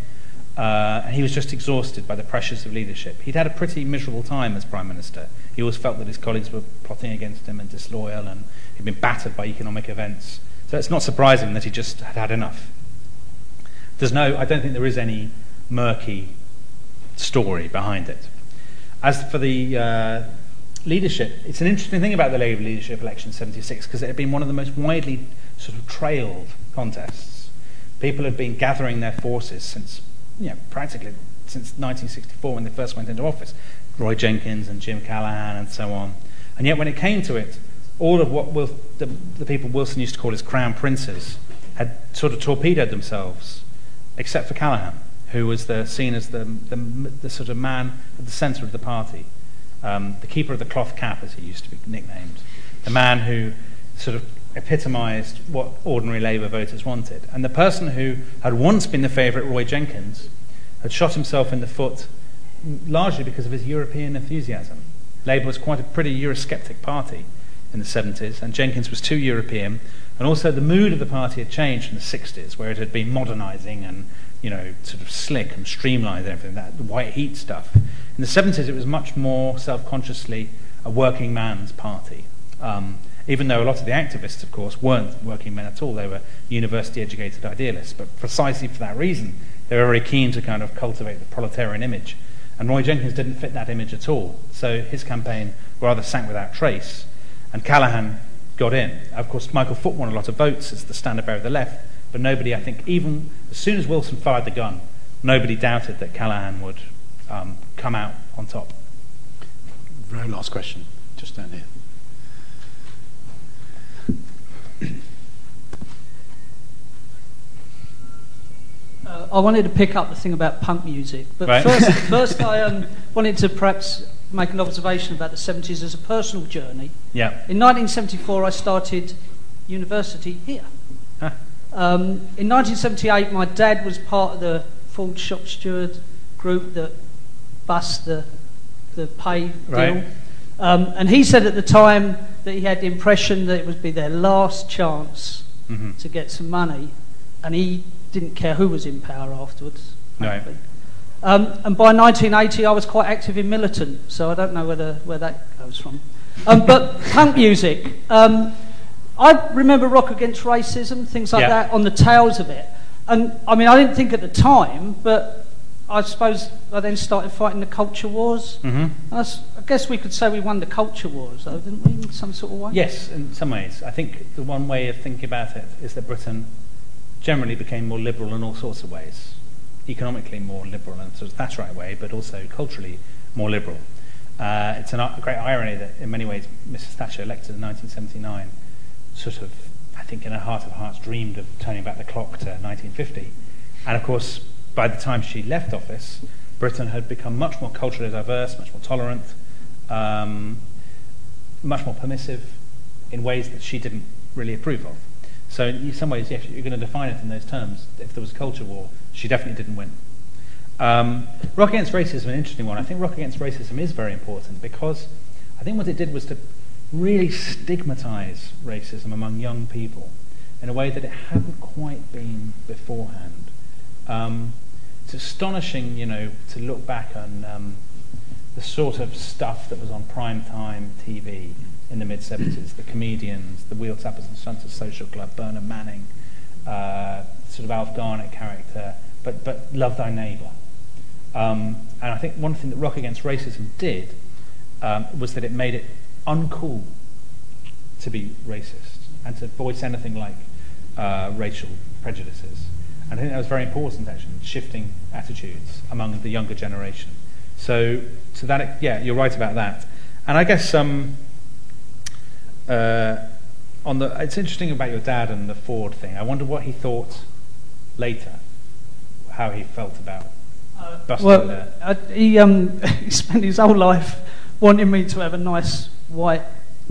Uh, and he was just exhausted by the pressures of leadership. He'd had a pretty miserable time as Prime Minister. He always felt that his colleagues were plotting against him and disloyal, and he'd been battered by economic events. So it's not surprising that he just had had enough. There's no, I don't think there is any murky story behind it. As for the uh, leadership, it's an interesting thing about the Labour leadership election in 76 because it had been one of the most widely sort of trailed contests. People had been gathering their forces since you know, practically since 1964 when they first went into office. Roy Jenkins and Jim Callaghan and so on. And yet when it came to it, all of what the, the people Wilson used to call his crown princes had sort of torpedoed themselves, except for Callaghan, who was the, seen as the, the, the sort of man at the centre of the party, um, the keeper of the cloth cap, as he used to be nicknamed, the man who sort of epitomised what ordinary Labour voters wanted. And the person who had once been the favourite, Roy Jenkins, had shot himself in the foot largely because of his European enthusiasm. Labour was quite a pretty Eurosceptic party in the 70s, and Jenkins was too European. And also, the mood of the party had changed in the 60s, where it had been modernising and you know, sort of slick and streamlined and everything, that white heat stuff. In the 70s, it was much more self consciously a working man's party. Um, even though a lot of the activists, of course, weren't working men at all. They were university educated idealists. But precisely for that reason, they were very keen to kind of cultivate the proletarian image. And Roy Jenkins didn't fit that image at all. So his campaign rather sank without trace. And Callaghan got in. Of course, Michael Foot won a lot of votes as the standard bearer of the left, but nobody, I think, even as soon as Wilson fired the gun, nobody doubted that Callaghan would um, come out on top. Very last question, just down here. Uh, I wanted to pick up the thing about punk music, but Right. first, first I um, wanted to perhaps make an observation about the 70s as a personal journey. Yeah. In 1974, I started university here. Huh. Um, in 1978, my dad was part of the Ford shop steward group that bust the, the pay deal. Right. Um, and he said at the time that he had the impression that it would be their last chance Mhm. to get some money, and he didn't care who was in power afterwards. Right. Um, and by 1980, I was quite active in militant, so I don't know whether, where that goes from. Um, but punk music, um, I remember Rock Against Racism, things like Yeah. that, on the tails of it. And I mean, I didn't think at the time, but I suppose I then started fighting the culture wars. Mm-hmm. I, s- I guess we could say we won the culture wars, though, didn't we, in some sort of way? Yes, in some ways. I think the one way of thinking about it is that Britain generally became more liberal in all sorts of ways. Economically more liberal in sort of Thatcherite way, but also culturally more liberal. Uh, it's an, a great irony that in many ways Mrs. Thatcher, elected in 1979, sort of, I think in her heart of hearts, dreamed of turning back the clock to 1950. And of course, by the time she left office, Britain had become much more culturally diverse, much more tolerant, um, much more permissive in ways that she didn't really approve of. So in some ways, yes, you're going to define it in those terms. If there was a culture war, she definitely didn't win. Um, Rock Against Racism is an interesting one. I think Rock Against Racism is very important because I think what it did was to really stigmatize racism among young people in a way that it hadn't quite been beforehand. Um, it's astonishing, you know, to look back on um, the sort of stuff that was on prime time TV in the mid 70s the comedians, the Wheel Tappers and Shunters Social Club, Bernard Manning, uh, sort of Alf Garnett character, but, but Love Thy Neighbour. Um, and I think one thing that Rock Against Racism did um, was that it made it uncool to be racist and to voice anything like uh, racial prejudices. And I think that was very important, actually, in shifting attitudes among the younger generation. So, so that, yeah, you're right about that. And I guess um, uh, on the, it's interesting about your dad and the Ford thing. I wonder what he thought later, how he felt about busting Well, the. uh, he, um, he spent his whole life wanting me to have a nice white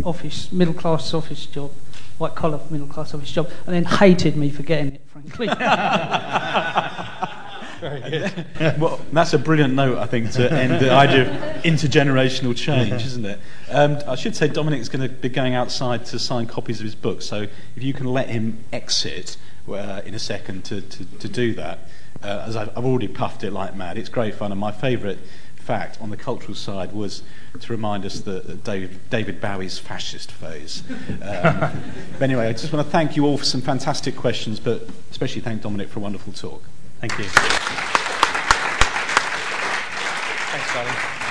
office, middle class office job, white collar middle class office job, and then hated me for getting it, frankly. Very good. well, that's a brilliant note, I think, to end the idea of intergenerational change, isn't it? Um, I should say Dominic's going to be going outside to sign copies of his book, so if you can let him exit uh, in a second to, to, to do that, uh, as I've, I've already puffed it like mad. It's great fun, and my favourite fact on the cultural side was to remind us that that David, David Bowie's fascist phase. Um, but anyway, I just want to thank you all for some fantastic questions, but especially thank Dominic for a wonderful talk. Thank you. Thanks, darling.